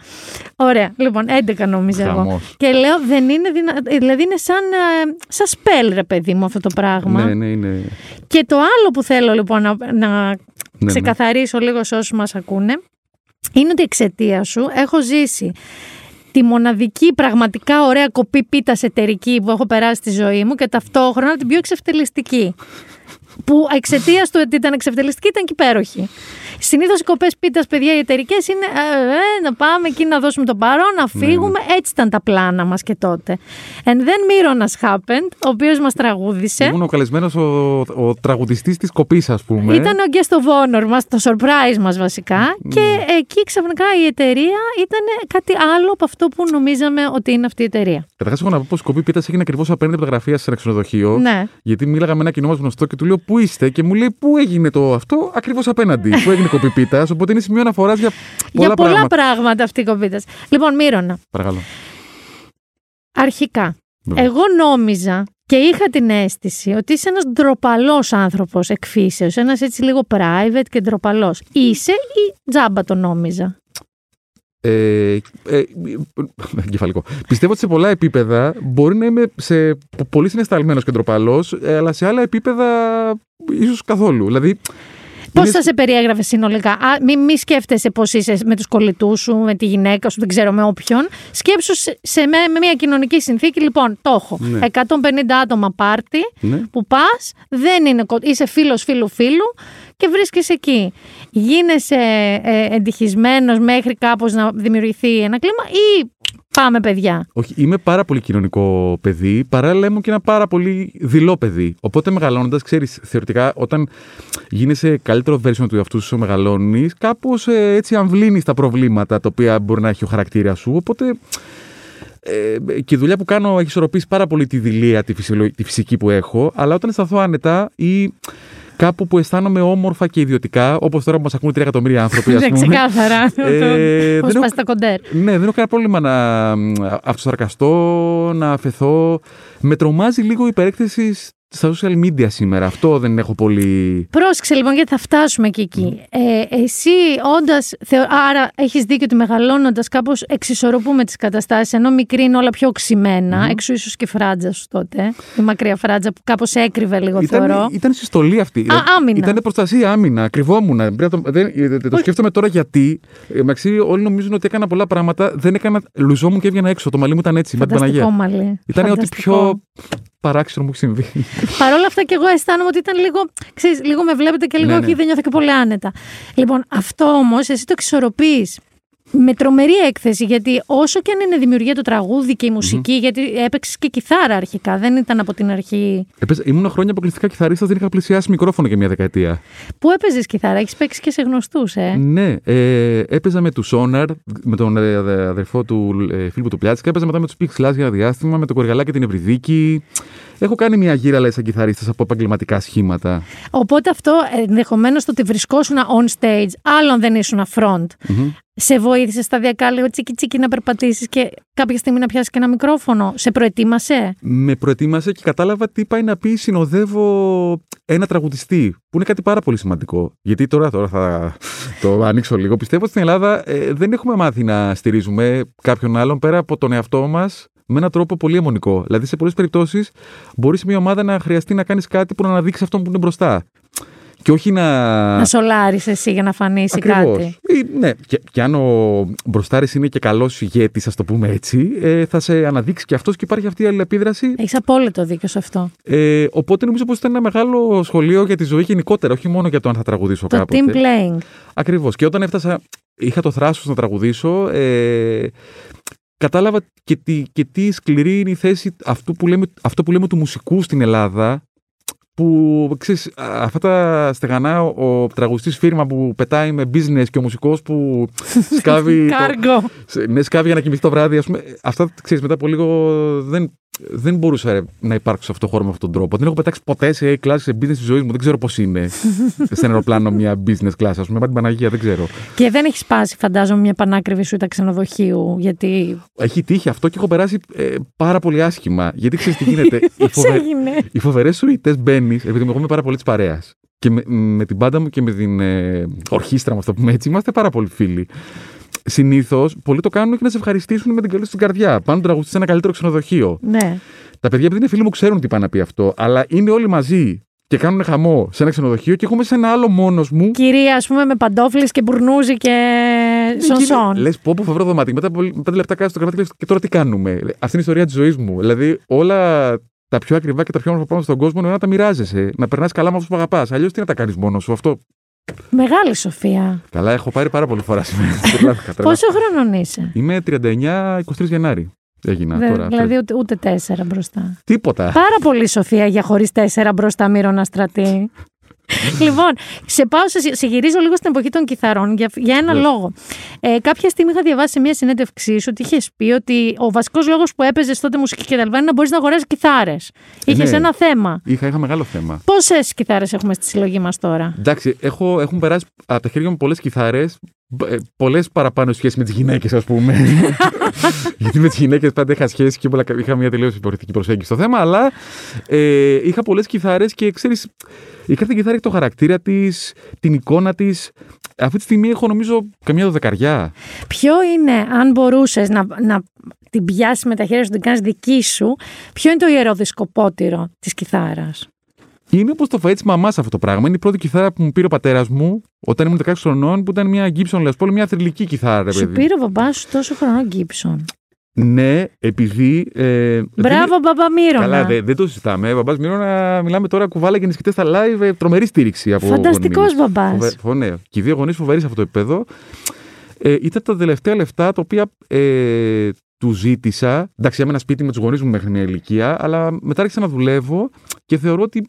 Ωραία. Λοιπόν, 11 νόμιζα εγώ. Χαμός. Και λέω, δεν είναι δυνα... Δηλαδή είναι σαν, ε, σαν σπέλ, ρε παιδί μου, αυτό το πράγμα. Ναι, ναι, είναι. Και το άλλο που θέλω λοιπόν να, να ναι. ξεκαθαρίσω λίγο σε όσους μας ακούνε, είναι ότι εξαιτία σου έχω ζήσει τη μοναδική πραγματικά ωραία κοπή πίτας εταιρική που έχω περάσει στη ζωή μου και ταυτόχρονα την πιο εξευτελιστική. Που εξαιτίας του ότι ήταν εξευτελιστική ήταν και υπέροχη. Συνήθως οι κοπές πίτας, παιδιά, οι εταιρικές είναι ε, ε, να πάμε εκεί να δώσουμε τον παρόν, να Ναι, φύγουμε. Έτσι ήταν τα πλάνα μας και τότε. And then Mironas happened, ο οποίος μας τραγούδισε. Ήμουν ο καλεσμένος ο, ο τραγουδιστής της κοπής, ας πούμε. Ήταν ο guest of honor μας, το surprise μας βασικά και εκεί ξαφνικά η εταιρεία ήταν κάτι άλλο από αυτό που νομίζαμε ότι είναι αυτή η εταιρεία. Καταρχάς, έχω να πω πως η κοπή πίτας έγινε ακριβώς απέναντι από τα γραφεία σε ένα ξενοδοχείο. Ναι. Γιατί μίλαγα με ένα κοινό μας γνωστό και του λέω Πού είστε, και μου λέει Πού έγινε το αυτό, ακριβώς απέναντι. Πού έγινε η κοπή πίτα. Οπότε είναι σημείο αναφοράς για πολλά, Για πολλά πράγματα. πράγματα αυτή η κοπίτας. Λοιπόν, Μύρονα, Παρακαλώ. αρχικά, Βέβαια. εγώ νόμιζα και είχα την αίσθηση ότι είσαι ένας ντροπαλός άνθρωπος εκφύσεως, ένας έτσι λίγο private και ντροπαλός. Είσαι ή τζάμπα το νόμιζα; Ε, ε, ε, εγκεφαλικό. Πιστεύω ότι σε πολλά επίπεδα μπορεί να είμαι σε πολύ συναισθαλμένο και ντροπαλός, αλλά σε άλλα επίπεδα ίσως καθόλου. Δηλαδή. Πώς είναι- θα σε περιέγραφε συνολικά; Α, μη, μη σκέφτεσαι πώς είσαι με τους κολλητούς σου, με τη γυναίκα σου, δεν ξέρω με όποιον. Σκέψου σε, σε με, με μια κοινωνική συνθήκη. Λοιπόν, το έχω. Ναι. 150 άτομα πάρτι Ναι. που πας, δεν είναι, κο- είσαι φίλος φίλου φίλου και βρίσκεσαι εκεί. Γίνεσαι ε, εντυχισμένος μέχρι κάπως να δημιουργηθεί ένα κλίμα ή πάμε παιδιά. Όχι, είμαι πάρα πολύ κοινωνικό παιδί. Παράλληλα ήμουν και ένα πάρα πολύ δειλό παιδί. Οπότε μεγαλώνοντας, ξέρεις, θεωρητικά όταν γίνεσαι καλύτερο version του εαυτού σου μεγαλώνεις, κάπως έτσι αμβλύνεις τα προβλήματα τα οποία μπορεί να έχει ο χαρακτήρας σου. Οπότε. Ε, και η δουλειά που κάνω έχει ισορροπήσει πάρα πολύ τη δειλία, τη, φυσιολο- τη φυσική που έχω. Αλλά όταν αισθανθώ άνετα ή κάπου που αισθάνομαι όμορφα και ιδιωτικά, όπως τώρα που μας ακούν 3 εκατομμύρια άνθρωποι, ας Ναι, πούμε. ξεκάθαρα. Ε, Πώ δεν έχω- πας τα κοντέρ. ναι, δεν έχω κανένα πρόβλημα να μ, αυτοσαρκαστώ, να αφαιθώ. Με τρομάζει λίγο η υπερέκθεση στα social media σήμερα. Αυτό δεν έχω πολύ. Πρόσεξε λοιπόν γιατί θα φτάσουμε και εκεί. Ε, εσύ όντας. Άρα έχεις δίκιο ότι μεγαλώνοντας κάπως εξισορροπούμε τις καταστάσεις, ενώ μικρή είναι όλα πιο οξυμένα. Εξού ίσως και η φράτζα σου τότε. Η μακριά φράτζα που κάπως έκρυβε λίγο, θεωρώ. Ήταν, ήταν συστολή αυτή. Α, άμυνα. Ήταν προστασία, άμυνα. Κρυβόμουν. Πρέπει να το, δεν, δεν- το σκέφτομαι τώρα γιατί. Ε, μεταξύ, όλοι νομίζουν ότι έκανα πολλά πράγματα. Δεν έκανα. Λουζόμουν και έβγαινα έξω. Το μαλλί μου ήταν έτσι. Με την Φανταστικό Παναγία. μαλλί. Ήταν ό,τι Φανταστικό. πιο παράξενο μου έχει συμβεί. Παρ' όλα αυτά και εγώ αισθάνομαι ότι ήταν λίγο, ξέρεις, λίγο με βλέπετε και λίγο Ναι, όχι, ναι. δεν νιώθω και πολύ άνετα. Λοιπόν, αυτό όμως εσύ το εξορροπείς με τρομερή έκθεση, γιατί όσο και αν είναι δημιουργία το τραγούδι και η μουσική, γιατί έπαιξες και κιθάρα αρχικά, δεν ήταν από την αρχή. Έπαιζα- ήμουν χρόνια αποκλειστικά κιθαρίστας, δεν είχα πλησιάσει μικρόφωνο για μια δεκαετία. Πού έπαιζες κιθάρα, έχεις παίξει και σε γνωστούς, ε; Ναι, ε, έπαιζα με τους Sonar, με τον ε, αδε- αδερφό του ε, φίλου του Πλιάτσικα, έπαιζα μετά με τους Pix Class για ένα διάστημα, με τον Κοργαλά και την Ευρυδίκη. Έχω κάνει μια γύρα, λέει, σαν κιθαρίστας από επαγγελματικά σχήματα. Οπότε αυτό ενδεχομένως το ότι βρισκόσουν on stage, άλλον δεν ήσουν front. Σε βοήθησε σταδιακά λίγο τσίκι τσίκι να περπατήσεις και κάποια στιγμή να πιάσεις και ένα μικρόφωνο. Σε προετοίμασε; Με προετοίμασε και κατάλαβα τι πάει να πει συνοδεύω ένα τραγουδιστή, που είναι κάτι πάρα πολύ σημαντικό. Γιατί τώρα, τώρα θα το ανοίξω λίγο. Πιστεύω ότι στην Ελλάδα ε, δεν έχουμε μάθει να στηρίζουμε κάποιον άλλον πέρα από τον εαυτό μας με έναν τρόπο πολύ αιμονικό. Δηλαδή, σε πολλές περιπτώσεις, μπορείς σε μια ομάδα να χρειαστεί να κάνεις κάτι που να αναδείξει αυτόν που είναι μπροστά. Και όχι να. Να σολάρεις εσύ για να φανείς Ακριβώς. κάτι. Ή, ναι, και, και αν ο μπροστάρης είναι και καλός ηγέτης, ας το πούμε έτσι, ε, θα σε αναδείξει και αυτός και υπάρχει αυτή η αλληλεπίδραση. Έχεις απόλυτο δίκιο σε αυτό. Ε, οπότε νομίζω πως ήταν ένα μεγάλο σχολείο για τη ζωή γενικότερα, όχι μόνο για το αν θα τραγουδήσω Το κάποτε. team playing. Ακριβώς. Και όταν έφτασα, είχα το θράσος να τραγουδήσω, ε, κατάλαβα και τι, και τι σκληρή είναι η θέση αυτού που λέμε, αυτό που λέμε του μουσικού στην Ελλάδα. Που ξέρεις, α, αυτά τα στεγανά, ο, ο τραγουδιστής φίρμα που πετάει με business και ο μουσικός που σκάβει. το- Κάργο. σε- ναι, σκάβει για να κοιμηθεί το βράδυ, ας πούμε. Αυτά, ξέρεις, μετά από λίγο δεν, δεν μπορούσα ρε, να υπάρξω σε αυτό το χώρο με αυτόν τον τρόπο. Δεν έχω πετάξει ποτέ σε κλάση σε business της ζωής μου. Δεν ξέρω πώς είναι. σε ένα αεροπλάνο μια business class, ας πούμε. Με την Παναγία, δεν ξέρω. Και δεν έχεις σπάσει, φαντάζομαι, μια πανάκριβη σου τα ξενοδοχείου. Γιατί. Έχει τύχει αυτό και έχω περάσει ε, πάρα πολύ άσχημα. Γιατί ξέρεις τι γίνεται. οι, Πώς φοβε... έγινε; οι φοβερές σουητέ μπαίνεις, επειδή εγώ είμαι πάρα πολύ της παρέας. Και με, με την πάντα μου και με την ε, ορχήστρα μου, ας το πούμε έτσι, είμαστε πάρα πολύ φίλοι. Συνήθως, πολλοί το κάνουν και να σε ευχαριστήσουν με την καλή του καρδιά. Πάνε να τραγουδιστεί σε ένα καλύτερο ξενοδοχείο. Ναι. Τα παιδιά, επειδή είναι φίλοι μου, ξέρουν τι πάει να πει αυτό, αλλά είναι όλοι μαζί και κάνουν χαμό σε ένα ξενοδοχείο και εγώ είμαι σε ένα άλλο μόνος μου. Κυρία, ας πούμε, με παντόφλες και μπουρνούζι και σονσόν. Λες, πω, πω, φευρό δωμάτιο. Μετά από πέντε λεπτά κάτω στο κρεβάτι και λες, και τώρα τι κάνουμε; Αυτή είναι η ιστορία της ζωής μου. Δηλαδή, όλα τα πιο ακριβά και τα πιο όμορφα πράγματα στον κόσμο είναι να τα μοιράζεσαι. Να περνάς καλά με αυτούς που αγαπάς. Αλλιώς τι να τα κάνεις μόνος σου; Αυτό. Μεγάλη Σοφία. Καλά, έχω πάρει πάρα πολύ φορά σήμερα. Τρελάθηκα, τρελάθηκα. Πόσο χρονών είσαι; Είμαι 39-23 Γενάρη. Έγινα Δε- τώρα. δηλαδή ούτε, ούτε τέσσερα μπροστά. Τίποτα. Πάρα πολύ Σοφία για χωρίς τέσσερα μπροστά μύρονα στρατή. λοιπόν, σε, πάω, σε, σε γυρίζω λίγο στην εποχή των κιθαρών για, για ένα Ναι. λόγο. Ε, κάποια στιγμή είχα διαβάσει σε μια συνέντευξή σου ότι είχες πει ότι ο βασικός λόγος που έπαιζες τότε μουσική και τα λοιπά είναι να μπορείς να αγοράζεις κιθάρες. Είχες ναι. ένα θέμα. Είχα, είχα μεγάλο θέμα. Πόσες κιθάρες έχουμε στη συλλογή μας τώρα; Εντάξει, έχω, έχουν περάσει από τα χέρια μου πολλές κιθάρες, πολλές παραπάνω σχέσεις με τις γυναίκες, ας πούμε. Γιατί με τις γυναίκες πάντα είχα σχέση και πολλά- είχα μια τελείως υπορρυθική προσέγγιση στο θέμα, αλλά ε, είχα πολλές κιθάρες και ξέρεις, η κάθε κιθάρα έχει το χαρακτήρα της, την εικόνα της. Αυτή τη στιγμή έχω νομίζω καμιά δωδεκαριά. Ποιο είναι, αν μπορούσες να, να την πιάσεις με τα χέρια σου, να την κάνεις δική σου, ποιο είναι το ιεροδισκοπότηρο της κιθάρας; Είναι όπως το φαΐ τη μαμάς αυτό το πράγμα. Είναι η πρώτη κιθάρα που μου πήρε ο πατέρας μου όταν ήμουν 16 χρονών, που ήταν μια Gibson Les Paul, μια θρηλυκή κιθάρα, ρε Σου παιδί. πήρε ο μπαμπάς σου τόσο χρόνο Γκίψον. Ναι, επειδή. Ε, Μπράβο, μπαμπά Μύρονα. Καλά, δεν, δεν το συζητάμε. Μπαμπάς Μύρονα, μιλάμε τώρα κουβάλα και νησκητέ στα live. ε, Τρομερή στήριξη από Φανταστικός γονείς. μπαμπάς. Φοβε- φο- ναι. Και οι δύο γονείς φοβεροί σε αυτό το επίπεδο. Ε, ήταν τα τελευταία λεφτά τα οποία ε, του ζήτησα. Εντάξει, έμενα σπίτι με τους γονείς μου μέχρι μια ηλικία, αλλά μετά άρχισα να δουλεύω και θεωρώ ότι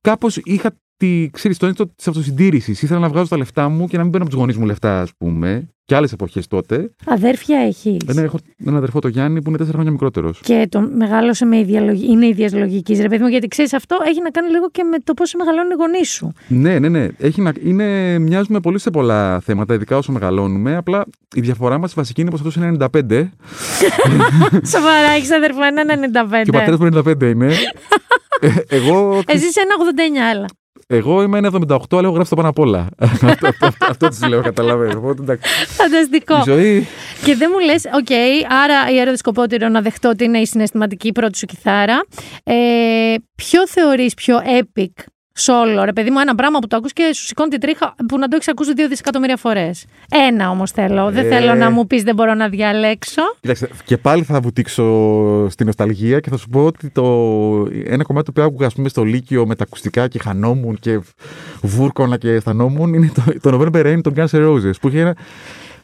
κάπως είχα τη, ξέρεις, το ένστο της αυτοσυντήρησης. Ήθελα να βγάζω τα λεφτά μου και να μην παίρνω από τους γονείς μου λεφτά, ας πούμε. Και άλλες εποχές τότε. Αδέρφια έχεις; Ε, ναι, έχω έναν αδερφό το Γιάννη που είναι τέσσερα χρόνια μικρότερος. Και το μεγάλωσε με ίδια λογική. Είναι ίδια λογική, ρε παιδί μου, γιατί ξέρεις αυτό έχει να κάνει λίγο και με το πόσο μεγαλώνουν οι γονείς σου. Ναι, ναι, ναι. Έχει να... είναι... Μοιάζουμε πολύ σε πολλά θέματα, ειδικά όσο μεγαλώνουμε. Απλά η διαφορά μας βασική είναι πως αυτός είναι 95 Σοβαρά, έχεις αδερφό έναν 95. και ο πατέρας μου 95 είναι. Ε, εγώ, Εσύ είσαι ένα 89, έλα. Εγώ είμαι ένα 78, αλλά έχω γράψει το πάνω απ' όλα. αυτό αυτό, αυτό, αυτό τη λέω, καταλαβαίνω. Οπότε, εντάξει. Φανταστικό. Η ζωή. Και δεν μου λες, οκ, άρα η afro disco μπορώ να δεχτώ ότι είναι η συναισθηματική πρώτη σου κιθάρα. Ε, ποιο θεωρείς πιο epic; Solo, ρε παιδί μου, ένα πράγμα που το ακούς και σου σηκώνει τη τρίχα που να το έχεις ακούσει δύο δισεκατομμύρια φορές. Ένα όμως θέλω. Δεν Ε. θέλω να μου πεις δεν μπορώ να διαλέξω. Κοίταξε, και πάλι θα βουτήξω στην νοσταλγία και θα σου πω ότι το ένα κομμάτι που άκουγα ας πούμε, στο Λύκειο με τα ακουστικά και χανόμουν και βούρκωνα και αισθανόμουν είναι το, το November Rain των Guns N' Roses που είχε ένα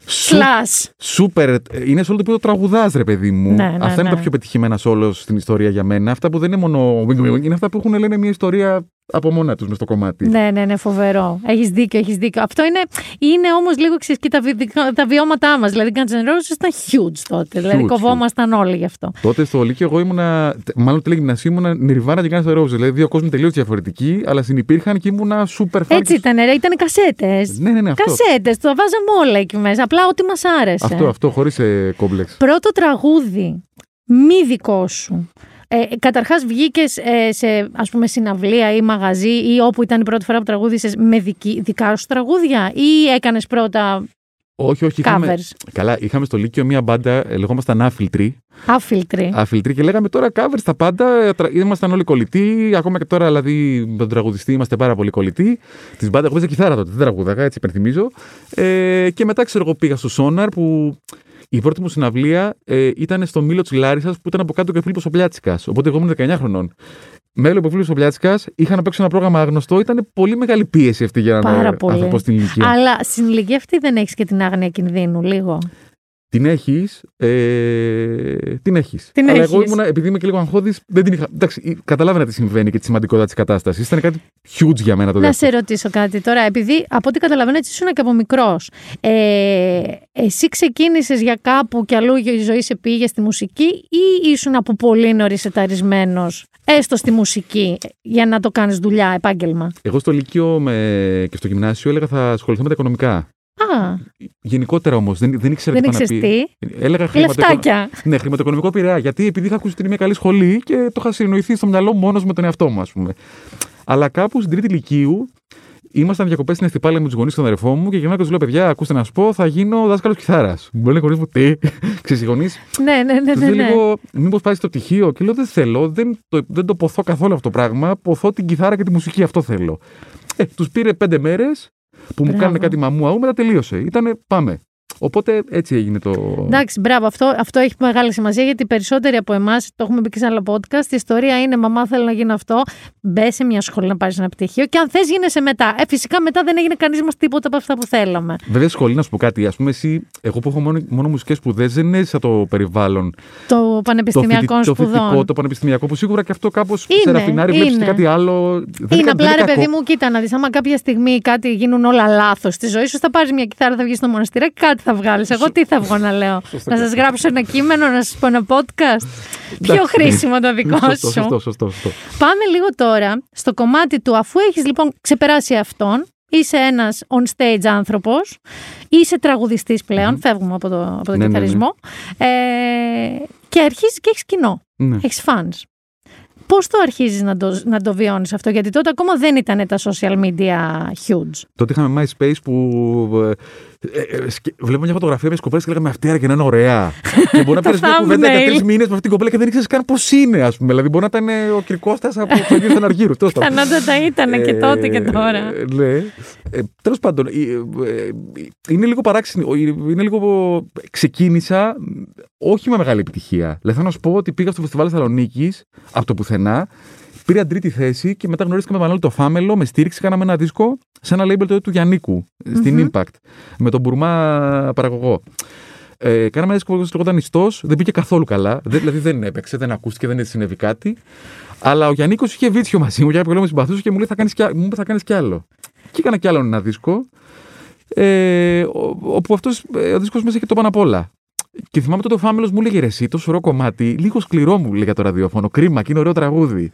σου- Slash. Σούπερ. Είναι σε όλο το επίπεδο τραγουδάς, ρε παιδί μου. Ναι, ναι, αυτά είναι ναι. τα πιο πετυχημένα όλο στην ιστορία για μένα. Αυτά που δεν είναι μόνο. wing, wing, wing, Είναι αυτά που έχουν λένε μια ιστορία από μόνα τους μες στο κομμάτι. Ναι, ναι, ναι, φοβερό. Έχεις δίκιο, έχεις δίκιο. Αυτό είναι, είναι όμως λίγο ξέρεις, και τα, βι- τα βιώματά μας. Δηλαδή, Guns N' Roses ήταν huge τότε. δηλαδή, Huge, κοβόμασταν όλοι γι' αυτό. Τότε στο Λύκειο εγώ ήμουνα. Μάλλον τηλεγυμνασίου ήμουνα Nirvana και Guns N' Roses. Δηλαδή δύο κόσμοι τελείως διαφορετικοί, αλλά συνυπήρχαν και ήμουνα super fan. Έτσι ήταν, ρε, ήταν κασέτες. Ναι, ναι, ναι, αυτό. Κασέτες, το βάζαμε όλα εκεί μέσα. Απλά ό,τι μας άρεσε. Αυτό, αυτό, χωρίς ε, κόμπλεξ. Πρώτο τραγούδι, μη δικό σου. Ε, καταρχάς βγήκες ε, σε ας πούμε συναυλία ή μαγαζί ή όπου ήταν η πρώτη φορά που τραγούδησες με δική, δικά σου τραγούδια ή έκανες πρώτα Όχι, όχι. Είχαμε, covers, καλά, είχαμε στο Λύκειο μία μπάντα, ε, λεγόμασταν Άφιλτροι. άφιλτροι. Αφιλτροί και λέγαμε τώρα covers στα πάντα. ε, τρα- Ήμασταν όλοι κολλητοί. Ακόμα και τώρα, δηλαδή, με τον τραγουδιστή είμαστε πάρα πολύ κολλητοί. Τη μπάντα, εγώ παίζα κιθάρα τότε, δεν τραγούδαγα, έτσι υπενθυμίζω. Ε, και μετά, ξέρω εγώ, πήγα στο Σόναρ που η πρώτη μου συναυλία ε, ήταν στο Μήλο της Λάρισας που ήταν από κάτω και ο Φίλιππος ο Πλιάτσικας. Οπότε εγώ ήμουν 19 χρονών. Μέλο από Φίλιππος ο Πλιάτσικας, είχα να παίξω ένα πρόγραμμα άγνωστο. Ήταν πολύ μεγάλη πίεση αυτή για Πάρα να πολύ. πω στην ηλικία. Αλλά στην ηλικία αυτή δεν έχεις και την άγνοια κινδύνου λίγο. Την έχεις. Ε, την έχεις. Την Αλλά έχεις. εγώ ήμουν, επειδή είμαι και λίγο αγχώδης, δεν την είχα. Εντάξει, καταλάβαινα τι συμβαίνει και τη σημαντικότητα της κατάστασης. Ήταν κάτι huge για μένα το Να δεύτερο. σε ρωτήσω κάτι τώρα, επειδή από ό,τι καταλαβαίνω έτσι ήσουν και από μικρός. Ε, εσύ ξεκίνησες για κάπου κι αλλού η ζωή σε πήγε στη μουσική ή ήσουν από πολύ νωρίς εταρισμένος, έστω στη μουσική, για να το κάνεις δουλειά, επάγγελμα; Εγώ στο Λύκειο με... και στο γυμνάσιο έλεγα θα ασχοληθώ με τα οικονομικά. Α, Γενικότερα όμως, δεν, δεν ήξερα δεν τι πάει να ήξερες πει. τι; Έλεγα χρηματοοικο- Λεφτάκια. Ναι, χρηματοοικονομικό πειραιά. Γιατί επειδή είχα ακούσει ότι είναι μια καλή σχολή και το είχα συνοηθεί στο μυαλό μου μόνος με τον εαυτό μου, ας πούμε. Αλλά κάπου στην τρίτη Λυκείου Ήμασταν διακοπές στην Εστιπάλη με τους γονείς των αδερφών μου και γυρνάω και του λέω: Παιδιά, ακούστε να σου πω, θα γίνω δάσκαλος κιθάρας. Μου λένε γονεί μου, τι. Ξέρεις, οι γονείς; Ναι, ναι, ναι. Τους ναι, λέει ναι. λίγο, μήπως πάει στο πτυχίο; Και λέω: Δεν θέλω, δεν το, δεν το ποθώ καθόλου αυτό το πράγμα. Ποθώ την κιθάρα και τη μουσική, αυτό θέλω. Ε, τους πήρε πέντε μέρες που μου Μπράβο. κάνανε κάτι μαμού αού, μετά τελείωσε. Ήτανε, πάμε. Οπότε έτσι έγινε το. Εντάξει, μπράβο. Αυτό, αυτό έχει μεγάλη σημασία γιατί οι περισσότεροι από εμάς, το έχουμε πει και σε άλλο podcast, η ιστορία είναι Μαμά, θέλω να γίνω αυτό. Μπε σε μια σχολή να πάρεις ένα πτυχίο και αν θες, γίνεσαι μετά. Ε, φυσικά μετά δεν έγινε κανείς μας τίποτα από αυτά που θέλαμε. Βέβαια, σχολή να σου πω κάτι. Α πούμε, εσύ, εγώ που έχω μόνο, μόνο μουσικές σπουδές, δεν έζησα το περιβάλλον. Το πανεπιστημιακών το, φοιτη- το σπουδών. φοιτητικό, το πανεπιστημιακό, που σίγουρα και αυτό κάπως σε Είναι, ραφινάρει, βλέπεις είναι. κάτι άλλο. Δεν είναι κα- απλά δεν ρε κακό. παιδί μου, κοίτα να δεις. Άμα κάποια στιγμή κάτι γίνουν όλα λάθος στη ζωή σου, θα πάρεις μια κιθάρα, θα βγεις στο μοναστήρι και κάτι θα βγάλεις; Εγώ τι θα βγω να λέω; να σας γράψω ένα κείμενο, να σας πω ένα podcast; Πιο Εντάξει. χρήσιμο το δικό Σωστό, σου. σωστό, σωστό, σωστό. Πάμε λίγο τώρα στο κομμάτι του αφού έχεις λοιπόν ξεπεράσει αυτόν, είσαι ένας on stage άνθρωπος, είσαι τραγουδιστής πλέον, φεύγουμε από, το, από τον Ναι, ναι, ναι. κιθαρισμό, ε, και αρχίζεις και έχεις κοινό, Ναι. έχεις fans. Πώς το αρχίζεις να το, να το βιώνεις αυτό, γιατί τότε ακόμα δεν ήταν τα social media huge. Τότε είχαμε MySpace που. Ε, ε, σκε- βλέπω μια φωτογραφία με κοπέλε και λέγαμε αυτή και να είναι ωραία. και μπορεί να πιάσει μια κουβέντα για thumbnail. τρει μήνες με αυτή την κοπέλα και δεν ήξερες καν πώς είναι, ας πούμε. Δηλαδή, μπορεί να ήταν ε, ο Κυρκώστας από το Αγίου στον Αργύρου. Τέλος πάντων. Πιθανότατα ήταν και τότε και τώρα. Ε, ναι. Ε, Τέλος πάντων, ε, ε, είναι λίγο παράξενο. Είναι λίγο. Ξεκίνησα όχι με μεγάλη επιτυχία. Δηλαδή, θέλω να σου πω ότι πήγα στο φεστιβάλ Θεσσαλονίκης από το πουθενά. Πήρα τρίτη θέση και μετά γνωρίστηκα με τον Μανώλη το Φάμελο. Με στήριξη, κάναμε ένα δίσκο σε ένα label τότε του Γιαννίκου, στην Impact, με τον Μπουρμά παραγωγό. Ε, κάναμε ένα δίσκο που λεγόταν Ιστό, δεν πήγε καθόλου καλά. Δεν, δηλαδή δεν έπαιξε, δεν ακούστηκε, δεν συνέβη κάτι. Αλλά ο Γιάννη είχε βίτσιο μαζί μου, γιατί πολύ με συμπαθούσε και μου λέει θα κάνεις κι, α- μου είπε, θα κάνεις κι άλλο. Και έκανα κι άλλο ένα δίσκο. Ε, ο- όπου αυτός ο δίσκος μέσα είχε το πάνω απ' όλα. Και θυμάμαι τότε ο Φάμελος μου έλεγε ρε, εσύ, το σωρό κομμάτι, λίγο σκληρό μου λέει για το ραδιόφωνο. Κρίμα και είναι ωραίο τραγούδι.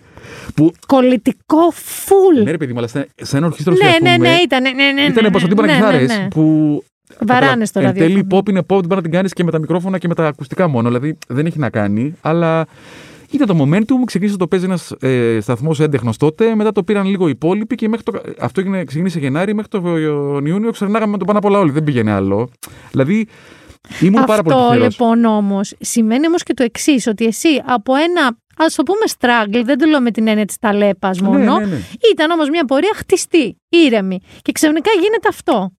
Που Κολλητικό full. ναι, ρε παιδί μου, αλλά σε, σε ένα ορχήστρος Ναι, ναι, πούμε, ναι, ήταν. Ναι, ναι, ναι, ήταν ναι, πασοτύπωνα ναι, κιθάρες ναι, ναι. που. Βαράνε στο Εν τέλει, ραδιόφωνο. pop είναι pop, δεν μπορεί να την κάνεις και με τα μικρόφωνα και με τα ακουστικά μόνο. Δηλαδή δεν έχει να κάνει. Αλλά ήταν το momentum, ξεκίνησε το παίζει ένας ε, σταθμός έντεχνος τότε. Μετά το πήραν λίγο οι υπόλοιποι και μέχρι το, αυτό έγινε, ξεκίνησε Γενάρη. Μέχρι τον Ιούνιο ξερνάγαμε με το πάνω απ' όλα όλοι. Δεν πήγαινε άλλο. Δηλαδή ήμουν πάρα πολύ Αυτό τυχερό. λοιπόν όμως σημαίνει όμως και το εξής, ότι εσύ από ένα ας το πούμε struggle, δεν το λέω με την έννοια της ταλέπας μόνο, ναι, ναι. ήταν όμως μια πορεία χτιστή, ήρεμη. Και ξαφνικά γίνεται αυτό.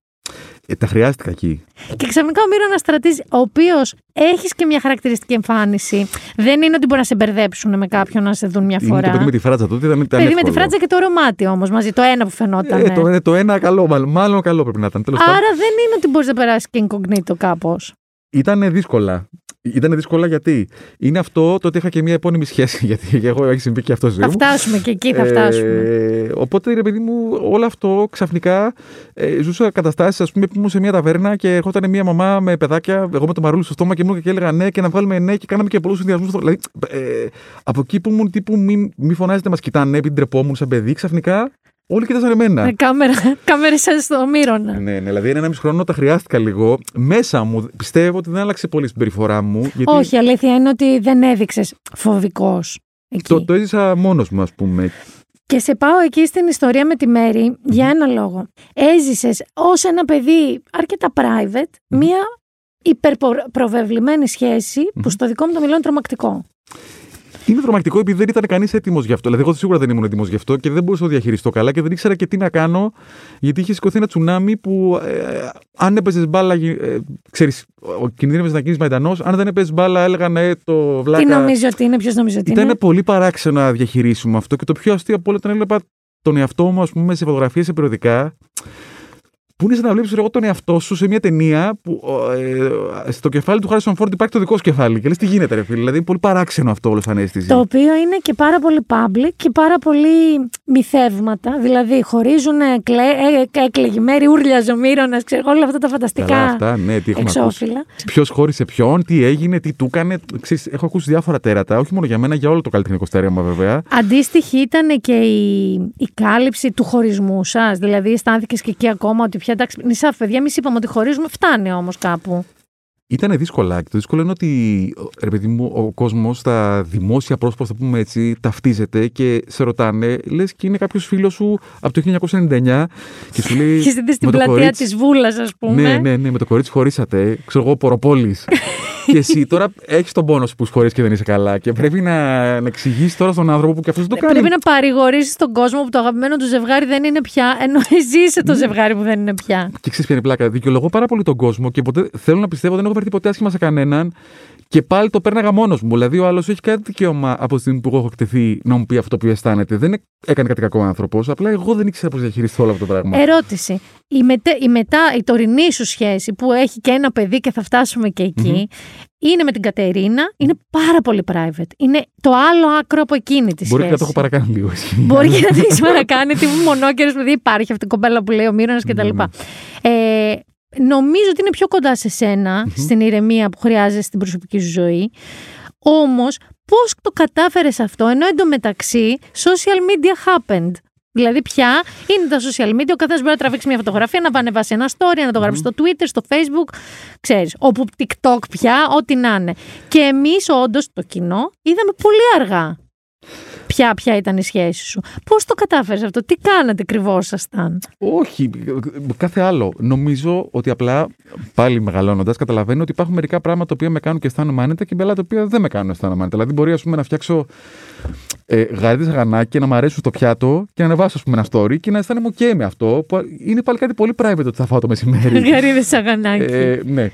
Ε, τα χρειάστηκα εκεί. Και ξαφνικά ο Μύρο Αναστρατής, ο οποίος έχεις και μια χαρακτηριστική εμφάνιση. Δεν είναι ότι μπορεί να σε μπερδέψουν με κάποιον να σε δουν μια Ήμουν το φορά. παιδί με τη φράτσα τότε. Ήταν, ήταν Παιδί με τη εύκολο. φράτσα και το ρομάτι όμως μαζί, το ένα που φαινόταν. Ε, το, ε, το ένα καλό, μάλλον, μάλλον καλό πρέπει να ήταν. Τέλος πάντων. Άρα δεν είναι ότι μπορείς να περάσεις και incognito κάπως. Ήταν δύσκολα. Ήταν δύσκολα γιατί; Είναι αυτό το ότι είχα και μια επώνυμη σχέση. Γιατί και εγώ έχει συμβεί και αυτό στη ζωή Θα μου. φτάσουμε και εκεί, θα φτάσουμε. Ε, οπότε ρε παιδί μου, όλο αυτό ξαφνικά ε, ζούσα καταστάσεις, ας πούμε, που ήμουν σε μια ταβέρνα και ερχόταν μια μαμά με παιδάκια, εγώ με το μαρούλι στο στόμα και ήμουν και έλεγα ναι και να βγάλουμε ναι και κάναμε και πολλούς συνδυασμού. Δηλαδή, ε, από εκεί που ήμουν τύπου μη, μη φωνάζετε, μας κοιτάνε, επειδή ντρεπόμουν σαν παιδί, ξαφνικά όλοι κοιτάζαν εμένα. Με κάμερα, κάμερες σαν στο Μύρονα. Ναι, ναι, δηλαδή ένα μισό χρόνο τα χρειάστηκα λίγο. Μέσα μου πιστεύω ότι δεν άλλαξε πολύ η συμπεριφορά μου. Γιατί Όχι, η αλήθεια είναι ότι δεν έδειξες φοβικός. το, το έζησα μόνος μου, ας πούμε. Και σε πάω εκεί στην ιστορία με τη Μέρη για ένα λόγο. Έζησες ως ένα παιδί αρκετά private μία υπερπροβεβλημένη σχέση που στο δικό μου το μιλώ είναι τρομακτικό. Είναι τρομακτικό επειδή δεν ήταν κανείς έτοιμος γι' αυτό. Δηλαδή, εγώ σίγουρα δεν ήμουν έτοιμος γι' αυτό και δεν μπορούσα να το διαχειριστώ καλά και δεν ήξερα και τι να κάνω, γιατί είχε σηκωθεί ένα τσουνάμι που ε, αν έπαιζες μπάλα, ε, ξέρεις, ο κινδύνευες να γίνει μαϊντανός. Αν δεν έπαιζες μπάλα, έλεγαν ε, το βλάκα. Τι νομίζει ότι είναι, ποιος νομίζει ότι Ήταν είναι; πολύ παράξενο να διαχειρίσουμε αυτό και το πιο αστείο από όλα ήταν έβλεπα τον εαυτό μου, ας πούμε, σε φωτογραφίες, σε περιοδικά. Που είναι σαν να βλέπεις εγώ τον εαυτό σου σε μια ταινία που ε, στο κεφάλι του Χάρισον Φόρντ υπάρχει το δικό σου κεφάλι. Και λες τι γίνεται, ρε φίλε. Δηλαδή, πολύ παράξενο αυτό όλο σαν αίσθηση. Το οποίο είναι και πάρα πολύ public και πάρα πολύ μυθεύματα. Δηλαδή, χωρίζουν εκλε... ε, έκλεγη μέρη, ούρλιαζε ο Μύρονας, ξέρω όλα αυτά τα φανταστικά Καλά, αυτά, ναι, τι έχουμε εξώφυλλα. Ποιος χώρισε ποιον, τι έγινε, τι του έκανε. Ξέρεις, έχω ακούσει διάφορα τέρατα, όχι μόνο για μένα, για όλο το καλλιτεχνικό στερέωμα βέβαια. Αντίστοιχη ήταν και η, η κάλυψη του χωρισμού σας. Δηλαδή, αισθάνθηκες και εκεί ακόμα ότι πια εντάξει, νησάφ, παιδιά, εμείς είπαμε ότι χωρίζουμε, φτάνει όμως κάπου. Ήταν δύσκολα. Και το δύσκολο είναι ότι ρε παιδί μου, ο κόσμος στα δημόσια πρόσωπα, θα πούμε έτσι, ταυτίζεται και σε ρωτάνε, λες και είναι κάποιος φίλος σου από το 1999 και σου λέει. Και στην «Με το πλατεία κορίτσι- της Βούλας, ας πούμε. Ναι, ναι, ναι, με το κορίτσι χωρίσατε. Ξέρω εγώ, Ποροπόλης. και εσύ τώρα έχεις τον πόνος σου που χωρί και δεν είσαι καλά. Και πρέπει να, να εξηγήσεις τώρα στον άνθρωπο που και αυτός το κάνει. Πρέπει να παρηγορήσεις τον κόσμο που το αγαπημένο του ζευγάρι δεν είναι πια, ενώ εσύ είσαι το ζευγάρι που δεν είναι πια. Και ξέρεις ποια είναι η πλάκα. Δικαιολογώ πάρα πολύ τον κόσμο και ποτέ, θέλω να πιστεύω δεν έχω φερθεί ποτέ άσχημα σε κανέναν. Και πάλι το πέρναγα μόνος μου. Δηλαδή, ο άλλος έχει κάτι δικαίωμα από τη στιγμή που εγώ έχω εκτεθεί να μου πει αυτό που αισθάνεται. Δεν έκανε κάτι κακό άνθρωπος. Απλά εγώ δεν ήξερα πώς διαχειριστώ όλο αυτό το πράγμα. Ερώτηση. Η, μετε, η μετά, η τωρινή σου σχέση που έχει και ένα παιδί και θα φτάσουμε και εκει είναι με την Κατερίνα, είναι πάρα πολύ private. Είναι το άλλο άκρο από εκείνη τη Μπορεί και σχέση. να το έχω παρακάνει λίγο. εσύ. Μπορεί και να το έχεις παρακάνει, τι μονόκερες παιδί υπάρχει αυτή η κοπέλα που λέει ο Μύρονας κτλ. Ναι, Ε, νομίζω ότι είναι πιο κοντά σε σενα στην ηρεμία που χρειάζεσαι στην προσωπική σου ζωή. Όμως, πώς το κατάφερες αυτό, ενώ εντωμεταξύ social media happened; Δηλαδή, πια είναι τα social media, ο καθένας μπορεί να τραβήξει μια φωτογραφία, να ανεβάσει ένα story, να το γράψει στο Twitter, στο Facebook, ξέρεις, όπου TikTok πια, ό,τι να είναι. Και εμείς, όντως, το κοινό, είδαμε πολύ αργά ποια, ποια ήταν η σχέση σου. Πώς το κατάφερες αυτό, τι κάνατε, κρυβόσασταν; Όχι, κάθε άλλο. Νομίζω ότι απλά πάλι μεγαλώνοντας καταλαβαίνω ότι υπάρχουν μερικά πράγματα τα οποία με κάνουν και αισθάνομαι άνετα και άλλα τα οποία δεν με κάνουν να αισθάνομαι άνετα. Δηλαδή, μπορεί ας πούμε, να φτιάξω ε, γαρίδε γανάκι και να μ' αρέσουν στο πιάτο και να ανεβάσω ας πούμε, ένα story και να αισθάνομαι OK με αυτό. Που είναι πάλι κάτι πολύ private ότι θα φάω το μεσημέρι. Γαρίδε σαγανάκι. Ε, ναι, ε,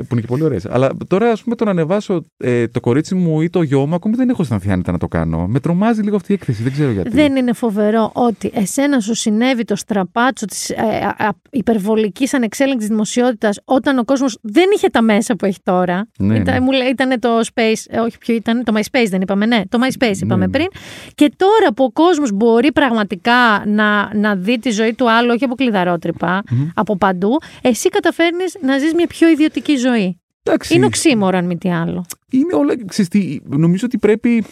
που είναι και πολύ ωραίες. Αλλά τώρα, ας πούμε, το να ανεβάσω ε, το κορίτσι μου ή το γιο μου, ακόμη δεν έχω αισθανθεί άνετα να το κάνω. Με τρομάζει λίγο αυτή η έκθεση, δεν ξέρω γιατί. Δεν είναι φοβερό ότι εσένα σου συνέβη το στραπάτσο της ε, α, α, υπερβολικής ανεξέλεγκτης δημοσιότητας όταν ο κόσμος δεν είχε τα μέσα που έχει τώρα. Ναι, Ήταν, ναι. Μου λέει, ήταν το Space, ε, όχι ποιο ήταν, το MySpace δεν είπαμε, ναι, το MySpace είπαμε ναι. πριν. Και τώρα που ο κόσμος μπορεί πραγματικά να, να δει τη ζωή του άλλου, όχι από κλειδαρότρυπα, από παντού, εσύ καταφέρνεις να ζεις μια πιο ιδιωτική ζωή. Εντάξει. Είναι οξύμορο αν μη τι άλλο. είναι όλα. Ξέρεις τι, νομίζω ότι πρέπει.